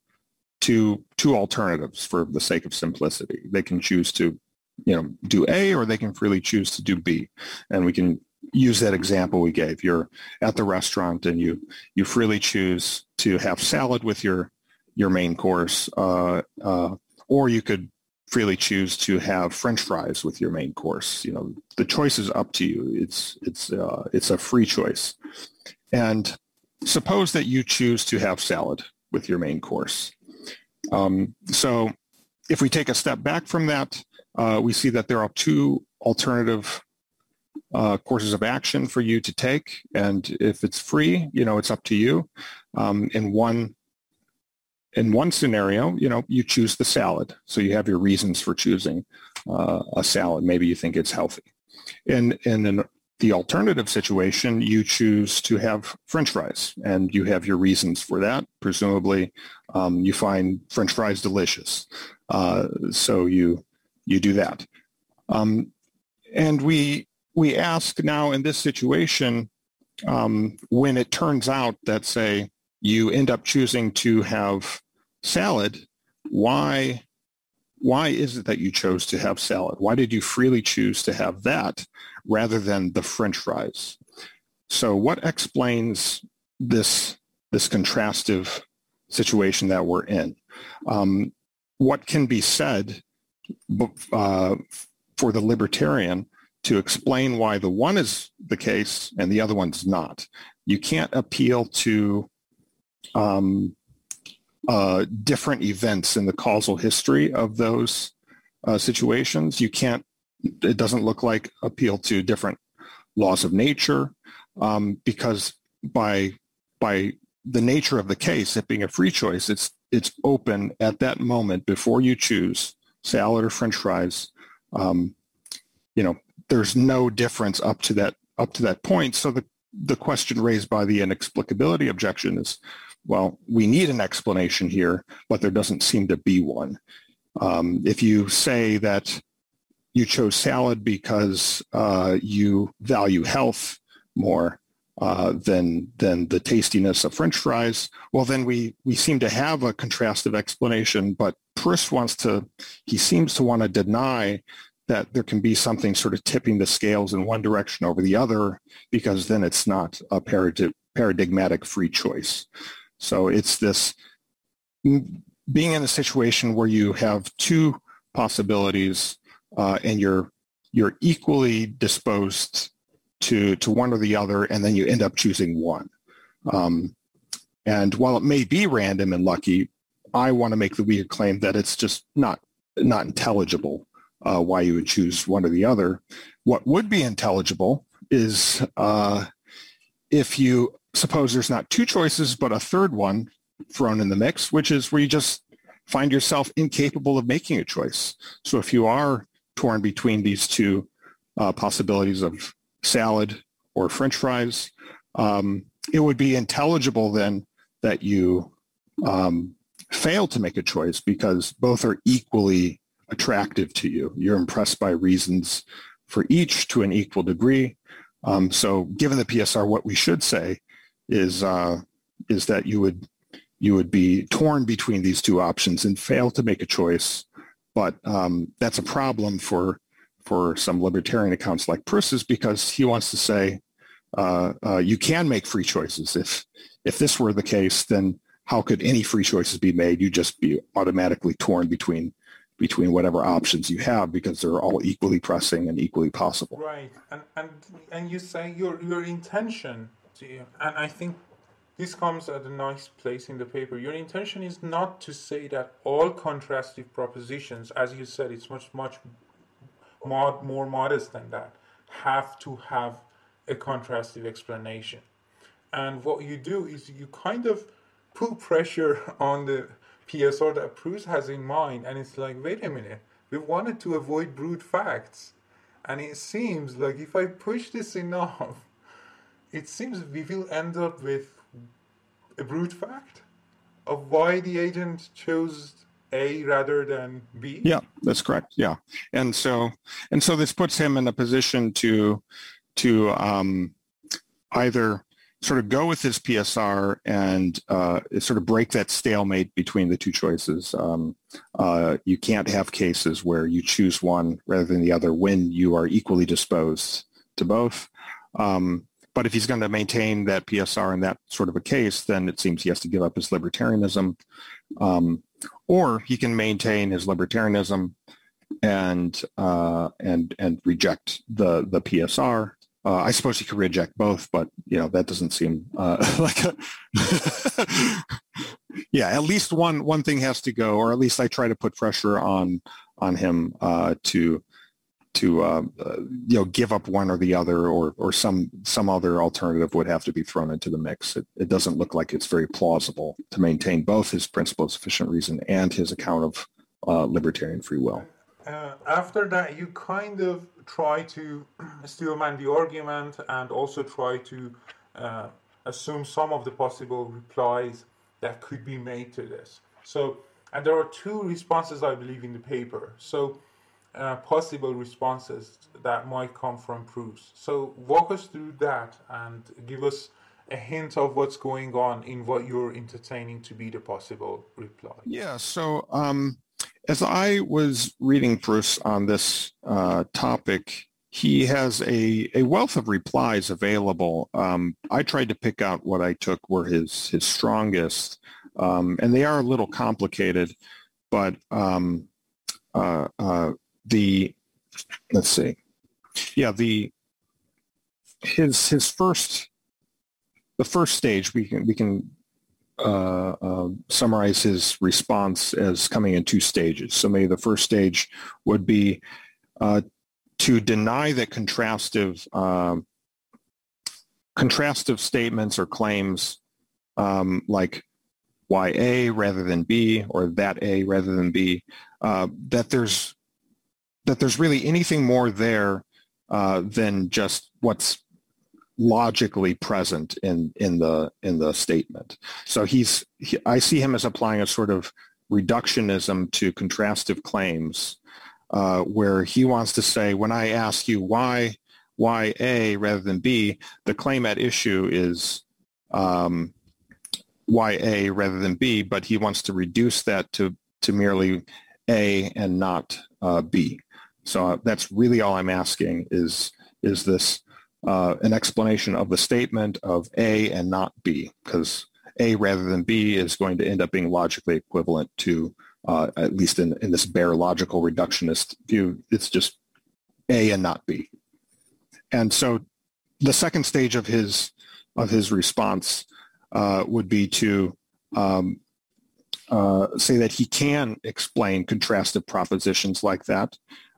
two two alternatives for the sake of simplicity. They can choose to you know do A or they can freely choose to do B. And we can use that example we gave. You're at the restaurant and you you freely choose to have salad with your your main course uh, uh, or you could freely choose to have French fries with your main course. You know, the choice is up to you. It's it's uh, it's a free choice. And suppose that you choose to have salad with your main course. Um, so if we take a step back from that, uh, we see that there are two alternative uh, courses of action for you to take. And if it's free, you know, it's up to you. Um, in one in one scenario, you know, you choose the salad. So you have your reasons for choosing uh, a salad. Maybe you think it's healthy. In, in the alternative situation, you choose to have French fries and you have your reasons for that. Presumably, um, you find French fries delicious. Uh, so you, you do that. Um, and we, we ask now in this situation, um, when it turns out that, say, you end up choosing to have salad, why why is it that you chose to have salad? Why did you freely choose to have that rather than the french fries? So what explains this this contrastive situation that we're in? Um, what can be said uh, for the libertarian to explain why the one is the case and the other one's not? You can't appeal to um, uh, different events in the causal history of those uh, situations. You can't, it doesn't look like appeal to different laws of nature um, because by, by the nature of the case, it being a free choice, it's, it's open at that moment before you choose salad or french fries. Um, you know, there's no difference up to that, up to that point. So the, the question raised by the inexplicability objection is, well, we need an explanation here, but there doesn't seem to be one. Um, if you say that you chose salad because uh, you value health more uh, than than the tastiness of French fries, well, then we we seem to have a contrastive explanation. But Pruss wants to, he seems to want to deny that there can be something sort of tipping the scales in one direction over the other, because then it's not a paradigmatic free choice. So it's this being in a situation where you have two possibilities uh, and you're you're equally disposed to to one or the other, and then you end up choosing one. Um, and while it may be random and lucky, I want to make the weaker claim that it's just not not intelligible uh, why you would choose one or the other. What would be intelligible is uh, if you suppose there's not two choices, but a third one thrown in the mix, which is where you just find yourself incapable of making a choice. So if you are torn between these two uh, possibilities of salad or French fries, um, it would be intelligible then that you um, fail to make a choice because both are equally attractive to you. You're impressed by reasons for each to an equal degree. Um, so given the PSR, what we should say is uh, is that you would you would be torn between these two options and fail to make a choice. But um, that's a problem for for some libertarian accounts like Pruss's because he wants to say uh, uh, you can make free choices. If if this were the case, then how could any free choices be made? You'd just be automatically torn between between whatever options you have because they're all equally pressing and equally possible. Right, and and and you say your your intention, and I think this comes at a nice place in the paper. Your intention is not to say that all contrastive propositions, as you said, it's much much more, more modest than that, have to have a contrastive explanation. And what you do is you kind of put pressure on the PSR that Pruss has in mind, and it's like, wait a minute, we wanted to avoid brute facts. And it seems like if I push this enough, it seems we will end up with a brute fact of why the agent chose A rather than B. Yeah, that's correct. Yeah, and so and so this puts him in a position to to um, either sort of go with his PSR and uh, sort of break that stalemate between the two choices. Um, uh, you can't have cases where you choose one rather than the other when you are equally disposed to both. Um, but if he's going to maintain that PSR in that sort of a case, then it seems he has to give up his libertarianism. Um, or he can maintain his libertarianism and uh, and and reject the the PSR uh, I suppose he could reject both, but you know that doesn't seem uh, like a. yeah, at least one one thing has to go, or at least I try to put pressure on on him uh, to to uh, uh, you know give up one or the other, or or some some other alternative would have to be thrown into the mix. It, it doesn't look like it's very plausible to maintain both his principle of sufficient reason and his account of uh, libertarian free will. after that, you kind of try to steelman the argument and also try to uh, assume some of the possible replies that could be made to this. So, and there are two responses I believe in the paper. So, uh, possible responses that might come from Pruss. So, walk us through that and give us a hint of what's going on in what you're entertaining to be the possible reply. Yeah. So, um, as I was reading Pruss on this uh, topic, he has a, a wealth of replies available. Um, I tried to pick out what I took were his, his strongest, um, and they are a little complicated, but um, uh, uh, the, let's see, yeah, the, his, his first, the first stage, we can, we can uh, uh, summarize his response as coming in two stages. So maybe the first stage would be uh, to deny that contrastive um, contrastive statements or claims um, like why A rather than B or that A rather than B, uh, that there's that there's really anything more there uh, than just what's logically present in in the in the statement. So he's he, I see him as applying a sort of reductionism to contrastive claims, uh, where he wants to say, when I ask you why why A rather than B, the claim at issue is um, why A rather than B, but he wants to reduce that to to merely A and not uh, B. So uh, that's really all I'm asking is is this uh, an explanation of the statement of A and not B, because A rather than B is going to end up being logically equivalent to, uh, at least in, in this bare logical reductionist view, it's just A and not B. And so the second stage of his of his response uh, would be to um, uh, say that he can explain contrastive propositions like that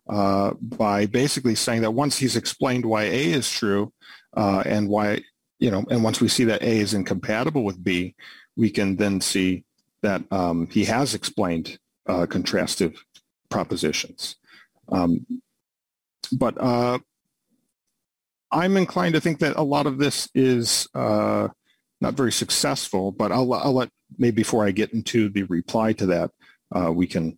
uh, by basically saying that once he's explained why A is true uh, and why, you know, and once we see that A is incompatible with B, we can then see that um, he has explained uh, contrastive propositions. Um, but uh, I'm inclined to think that a lot of this is uh, not very successful, but I'll, I'll let maybe before I get into the reply to that, uh, we can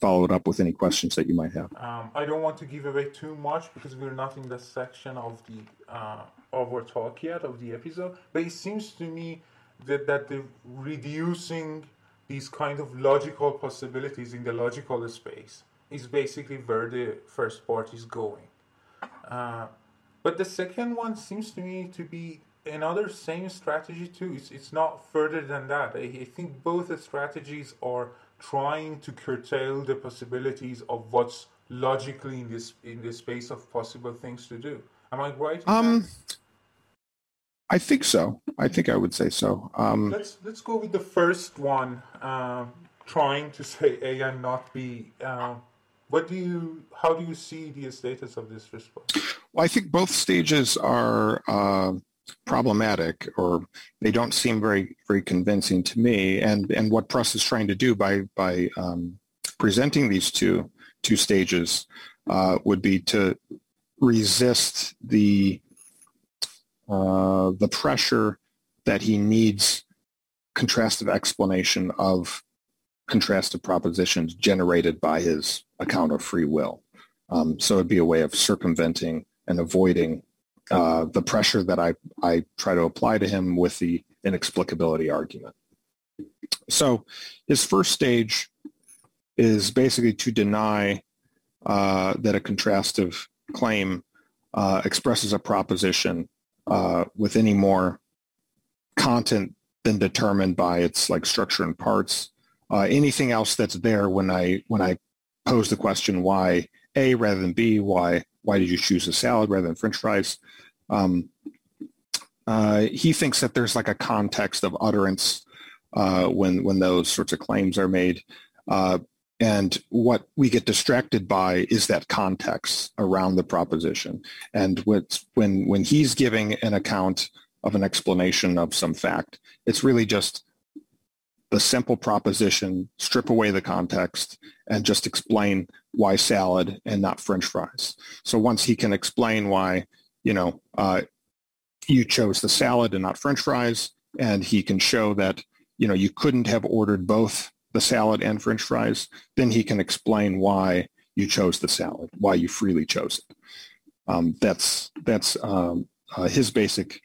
follow it up with any questions that you might have. Um, I don't want to give away too much because we're not in the section of the uh, of our talk yet of the episode. But it seems to me that that the reducing these kind of logical possibilities in the logical space is basically where the first part is going. Uh, but the second one seems to me to be another same strategy too. It's, it's not further than that. I, I think both the strategies are trying to curtail the possibilities of what's logically in this in the space of possible things to do. Am I right? Um, that? I think so. I think I would say so. Um, let's let's go with the first one. Uh, trying to say A and not B. Uh, what do you? How do you see the status of this response? Well, I think both stages are uh, problematic, or they don't seem very very convincing to me. And and what Pruss is trying to do by by um, presenting these two two stages uh, would be to resist the uh, the pressure that he needs contrastive explanation of contrastive propositions generated by his account of free will. Um, so it'd be a way of circumventing and avoiding uh, the pressure that I, I try to apply to him with the inexplicability argument. So his first stage is basically to deny uh, that a contrastive claim uh, expresses a proposition uh, with any more content than determined by its like structure and parts. Uh, anything else that's there when I when I pose the question why A rather than B, why why did you choose a salad rather than French fries? Um, uh, he thinks that there's like a context of utterance uh, when when those sorts of claims are made. Uh, and what we get distracted by is that context around the proposition. And when, when he's giving an account of an explanation of some fact, it's really just the simple proposition, strip away the context, and just explain why salad and not French fries. So once he can explain why, you know, uh, you chose the salad and not French fries, and he can show that, you know, you couldn't have ordered both the salad and french fries, then he can explain why you chose the salad, why you freely chose it. Um, that's that's um, uh, his basic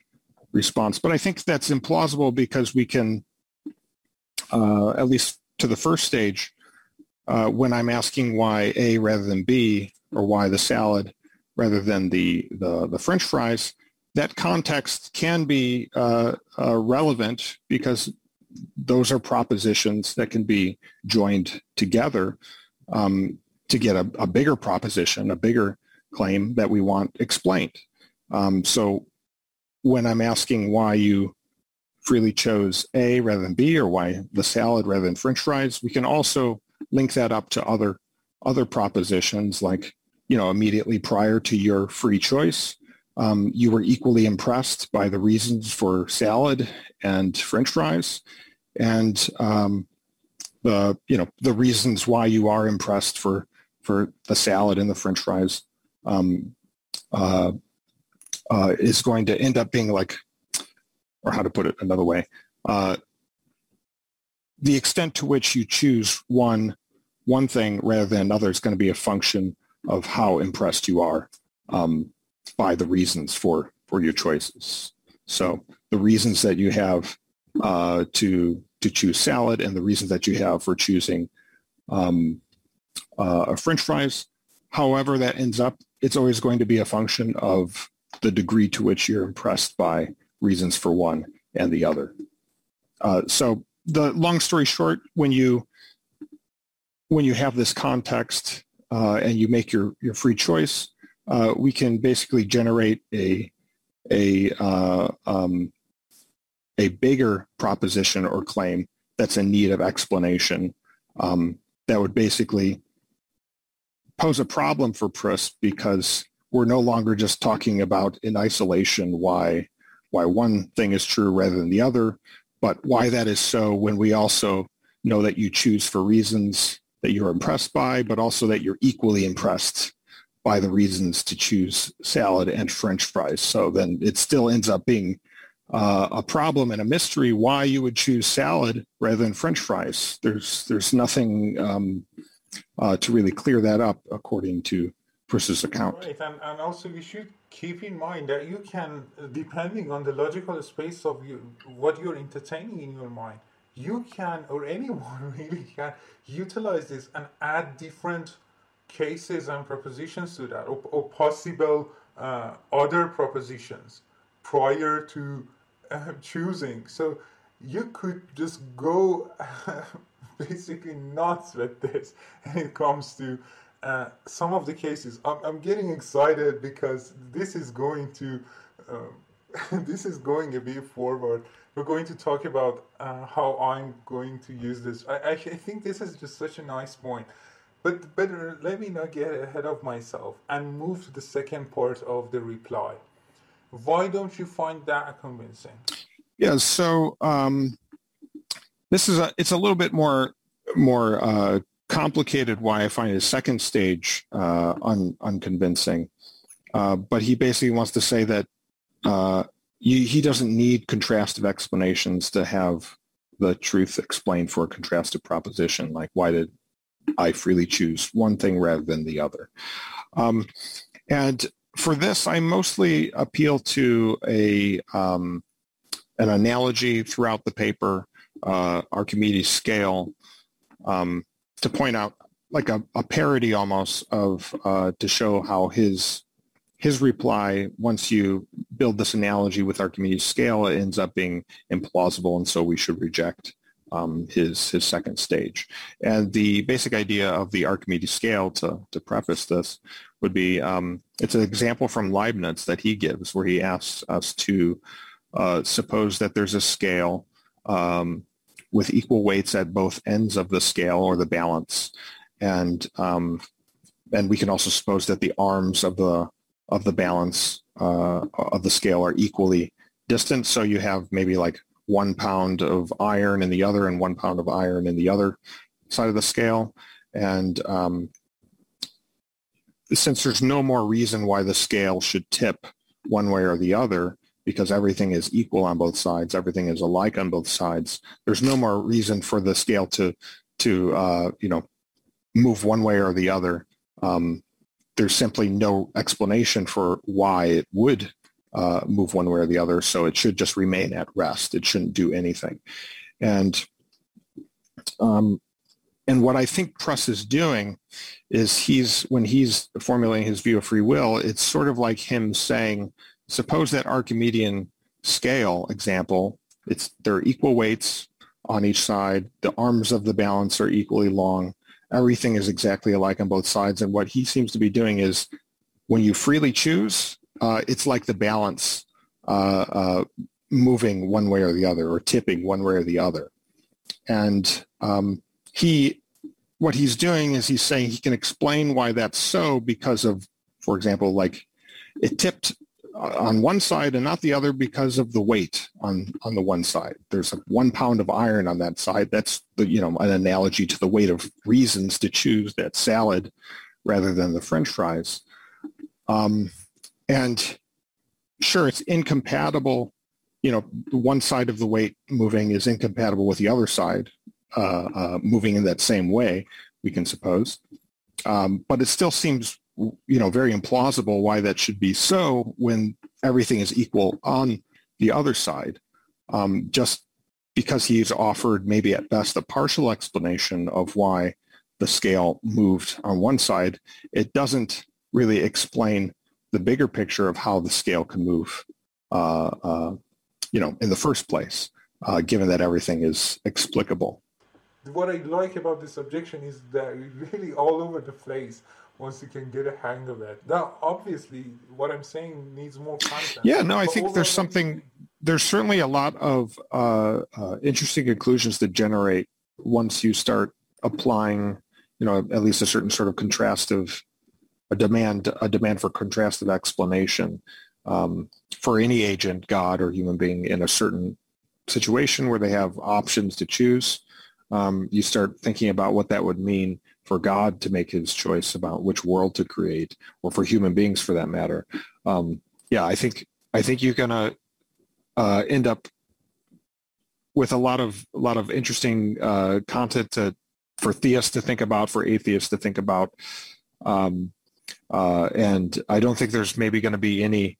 response. But I think that's implausible because we can, uh, at least to the first stage, uh, when I'm asking why A rather than B, or why the salad rather than the, the, the French fries, that context can be uh, uh, relevant because those are propositions that can be joined together um, to get a, a, bigger proposition, a bigger claim that we want explained. Um, so when I'm asking why you freely chose A rather than B or why the salad rather than French fries, we can also link that up to other other propositions like, you know, immediately prior to your free choice, um, you were equally impressed by the reasons for salad and French fries, and um, the you know the reasons why you are impressed for for the salad and the French fries um, uh, uh, is going to end up being like, or how to put it another way, uh, the extent to which you choose one one thing rather than another is going to be a function of how impressed you are um, by the reasons for for your choices. So the reasons that you have uh, to to choose salad and the reasons that you have for choosing um, uh, French fries. However, that ends up, it's always going to be a function of the degree to which you're impressed by reasons for one and the other. Uh, so the long story short, when you when you have this context uh, and you make your, your free choice, uh, we can basically generate a a uh, um, a bigger proposition or claim that's in need of explanation um, that would basically pose a problem for Pruss because we're no longer just talking about in isolation why why one thing is true rather than the other, but why that is so when we also know that you choose for reasons that you're impressed by, but also that you're equally impressed by the reasons to choose salad and French fries. So then it still ends up being uh, a problem and a mystery why you would choose salad rather than French fries. There's there's nothing um, uh, to really clear that up according to Pruss's account. Right, and, and also we should keep in mind that you can, depending on the logical space of you, what you're entertaining in your mind, you can, or anyone really can, utilize this and add different cases and propositions to that, or, or possible uh, other propositions prior to uh, choosing. So you could just go basically nuts with this when it comes to uh, some of the cases. I'm, I'm, getting excited because this is going to uh, this is going a bit forward. We're going to talk about uh, how I'm going to use this. I, I, think this is just such a nice point. But better let me not get ahead of myself and move to the second part of the reply. Why don't you find that convincing? Yeah, so um, this is a it's a little bit more more uh, complicated. Why I find his second stage uh, un, unconvincing, uh, but he basically wants to say that uh, he, doesn't need contrastive explanations to have the truth explained for a contrastive proposition. Like why did I freely choose one thing rather than the other? Um, and for this, I mostly appeal to a um, an analogy throughout the paper, uh, Archimedes scale, um, to point out like a, a parody almost of uh, to show how his his reply, once you build this analogy with Archimedes scale, it ends up being implausible, and so we should reject um, his his second stage. And the basic idea of the Archimedes scale, to to preface this, would be um, it's an example from Leibniz that he gives, where he asks us to uh, suppose that there's a scale um, with equal weights at both ends of the scale or the balance, and um, and we can also suppose that the arms of the of the balance uh, of the scale are equally distant. So you have maybe like one pound of iron in the other and one pound of iron in the other side of the scale. And um, since there's no more reason why the scale should tip one way or the other, because everything is equal on both sides, everything is alike on both sides, there's no more reason for the scale to, to uh, you know, move one way or the other. Um, there's simply no explanation for why it would uh, move one way or the other. So it should just remain at rest. It shouldn't do anything. And um, and what I think Pruss is doing is he's when he's formulating his view of free will, it's sort of like him saying, suppose that Archimedean scale example, it's there are equal weights on each side. The arms of the balance are equally long. Everything is exactly alike on both sides. And what he seems to be doing is when you freely choose, uh, it's like the balance uh, uh, moving one way or the other or tipping one way or the other. And um, he, what he's doing is he's saying he can explain why that's so because of, for example, like it tipped on one side and not the other because of the weight on on the one side. There's a one pound of iron on that side. That's the you know an analogy to the weight of reasons to choose that salad rather than the French fries. Um, and sure, it's incompatible. You know, one side of the weight moving is incompatible with the other side uh, uh, moving in that same way. We can suppose, um, but it still seems you know very implausible why that should be so when everything is equal on the other side. Um, just because he's offered maybe at best a partial explanation of why the scale moved on one side, it doesn't really explain the bigger picture of how the scale can move, uh, uh, you know, in the first place, uh, given that everything is explicable. What I like about this objection is that really all over the place once you can get a hang of it. Now, obviously, what I'm saying needs more content. Yeah, no, I think there's something, there's certainly a lot of uh, uh, interesting conclusions that generate once you start applying, you know, at least a certain sort of contrastive a demand a demand for contrastive explanation um, for any agent, God or human being, in a certain situation where they have options to choose. Um, you start thinking about what that would mean for God to make his choice about which world to create, or for human beings for that matter. Um, yeah, I think I think you're gonna uh, end up with a lot of a lot of interesting uh, content to for theists to think about, for atheists to think about. Um, uh, and I don't think there's maybe going to be any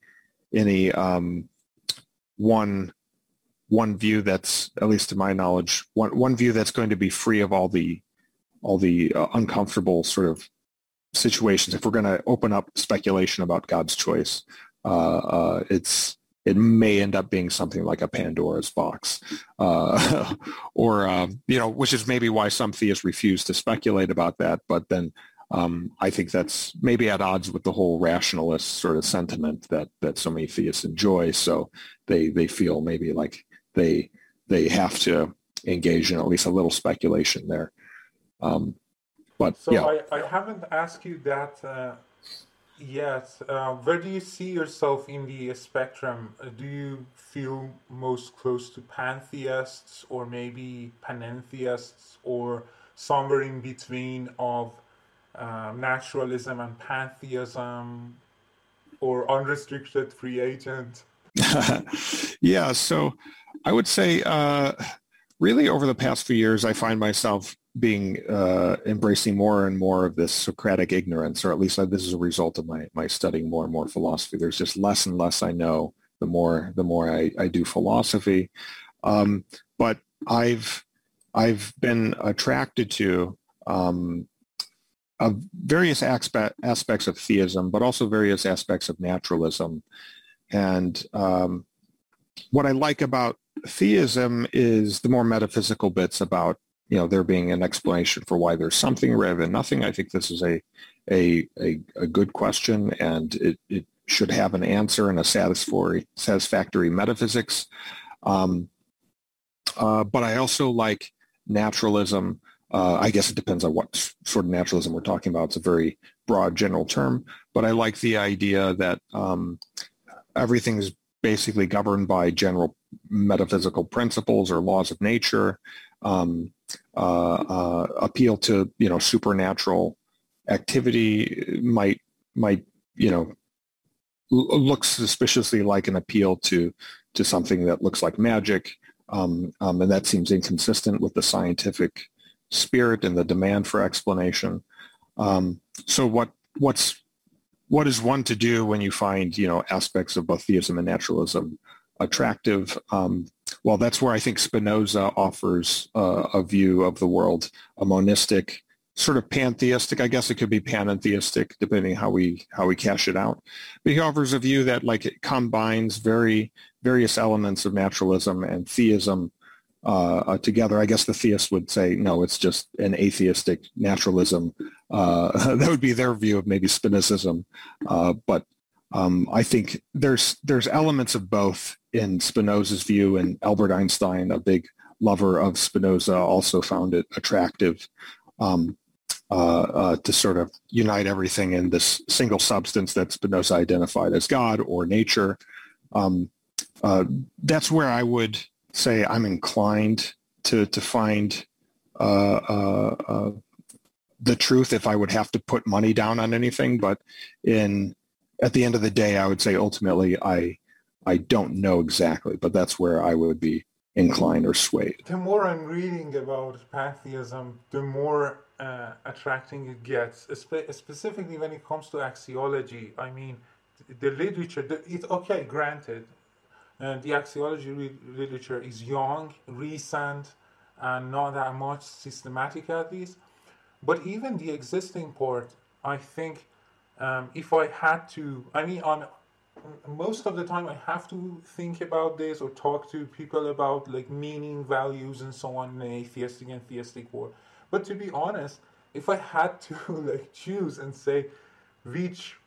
any um, one one view that's at least to my knowledge one one view that's going to be free of all the all the uh, uncomfortable sort of situations. If we're going to open up speculation about God's choice, uh, uh, it's it may end up being something like a Pandora's box, uh, or um, you know, which is maybe why some theists refuse to speculate about that. But then um, I think that's maybe at odds with the whole rationalist sort of sentiment that that so many theists enjoy. So they they feel maybe like they they have to engage in at least a little speculation there. Um, but so yeah, I, I haven't asked you that uh, yet. Uh, where do you see yourself in the spectrum? Uh, do you feel most close to pantheists or maybe panentheists or somewhere in between of um, naturalism and pantheism or unrestricted free agent? yeah, so I would say uh, really over the past few years, I find myself being uh, embracing more and more of this Socratic ignorance, or at least this is a result of my my studying more and more philosophy. There's just less and less I know. The more the more I, I do philosophy, um, but I've I've been attracted to um, of various aspect, aspects of theism, but also various aspects of naturalism. And um, what I like about theism is the more metaphysical bits about you know there being an explanation for why there's something rather than nothing. I think this is a a a, a good question, and it, it should have an answer and a satisfactory satisfactory metaphysics. Um, uh, but I also like naturalism. Uh, I guess it depends on what sort of naturalism we're talking about. It's a very broad general term, but I like the idea that um, everything is basically governed by general metaphysical principles or laws of nature. Um, appeal to you know supernatural activity might might you know look suspiciously like an appeal to to something that looks like magic, um, um, and that seems inconsistent with the scientific spirit and the demand for explanation. Um, so what what's what is one to do when you find you know aspects of both theism and naturalism attractive. Well, that's where I think Spinoza offers uh, a view of the world, a monistic, sort of pantheistic. I guess it could be panentheistic, depending how we how we cash it out. But he offers a view that like it combines very various elements of naturalism and theism uh, together. I guess the theist would say, no, it's just an atheistic naturalism. Uh, that would be their view of maybe Spinozism. Uh, but um, I think there's there's elements of both in Spinoza's view, and Albert Einstein, a big lover of Spinoza, also found it attractive um, uh, uh, to sort of unite everything in this single substance that Spinoza identified as God or nature. Um, uh, that's where I would say I'm inclined to to find uh, uh, uh, the truth if I would have to put money down on anything. But in at the end of the day, I would say ultimately I I don't know exactly, but that's where I would be inclined or swayed. The more I'm reading about pantheism, the more uh, attracting it gets, Spe- specifically when it comes to axiology. I mean, the literature, the, it, okay, granted, uh, the axiology re- literature is young, recent, and not that much systematic at least. But even the existing part, I think um, if I had to, I mean, on most of the time I have to think about this or talk to people about like meaning, values, and so on in an atheistic and theistic world. But to be honest, if I had to like choose and say which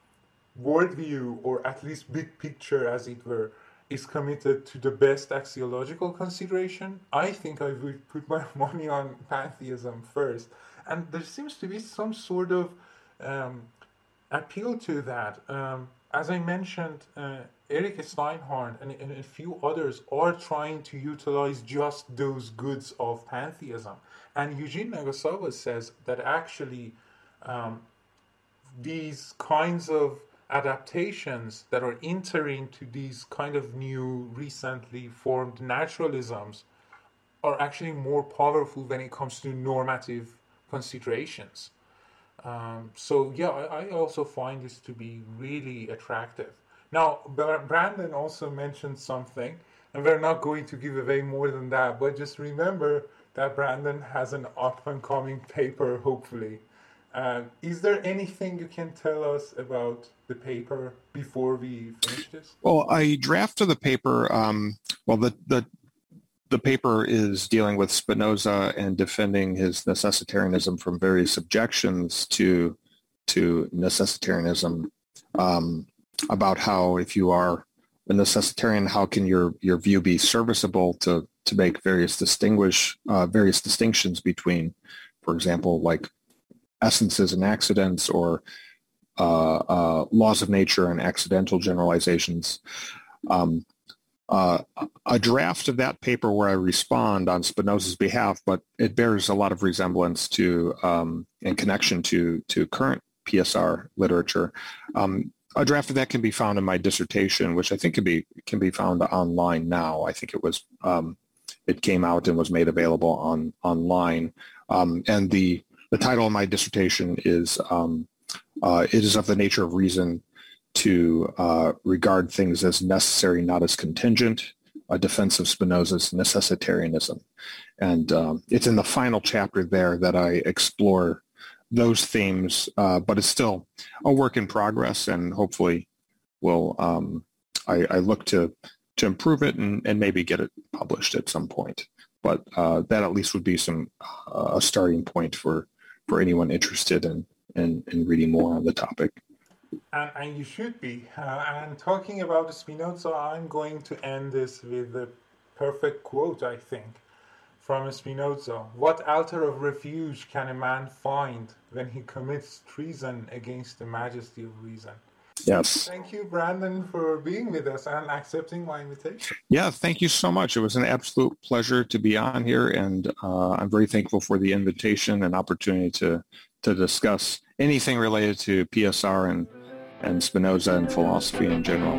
worldview or at least big picture, as it were, is committed to the best axiological consideration, I think I would put my money on pantheism first. And there seems to be some sort of um, appeal to that. Um, as I mentioned, uh, Eric Steinhart and, and, a few others are trying to utilize just those goods of pantheism. And Yujin Nagasawa says that actually um, these kinds of adaptations that are entering to these kind of new, recently formed naturalisms are actually more powerful when it comes to normative considerations. Um, so yeah, I, I, also find this to be really attractive. Now, Brandon also mentioned something, and we're not going to give away more than that, but just remember that Brandon has an up and coming paper, hopefully. Uh, is there anything you can tell us about the paper before we finish this? Well, I drafted the paper. Um, well, the, the the paper is dealing with Spinoza and defending his necessitarianism from various objections to to necessitarianism um, about how if you are a necessitarian, how can your your view be serviceable to to make various distinguish uh, various distinctions between, for example, like essences and accidents or uh, uh, laws of nature and accidental generalizations. Um, uh, a draft of that paper where I respond on Spinoza's behalf, but it bears a lot of resemblance to um, in connection to to current PSR literature. Um, a draft of that can be found in my dissertation, which I think can be can be found online now. I think it was um, it came out and was made available on online. Um, and the the title of my dissertation is um, uh, "It is of the nature of reason to uh, regard things as necessary, not as contingent, a defense of Spinoza's necessitarianism. And um, it's in the final chapter there that I explore those themes, uh, but it's still a work in progress and hopefully will, um, I, I, look to, to improve it and, and maybe get it published at some point. But uh, that at least would be some uh, a starting point for, for anyone interested in, in, in reading more on the topic. And, and you should be. Uh, and talking about Spinoza, I'm going to end this with a perfect quote, I think, from Spinoza. What altar of refuge can a man find when he commits treason against the majesty of reason? Yes. Thank you, Brandon, for being with us and accepting my invitation. Yeah, thank you so much. It was an absolute pleasure to be on here, and uh, I'm very thankful for the invitation and opportunity to to discuss anything related to PSR and and Spinoza and philosophy in general.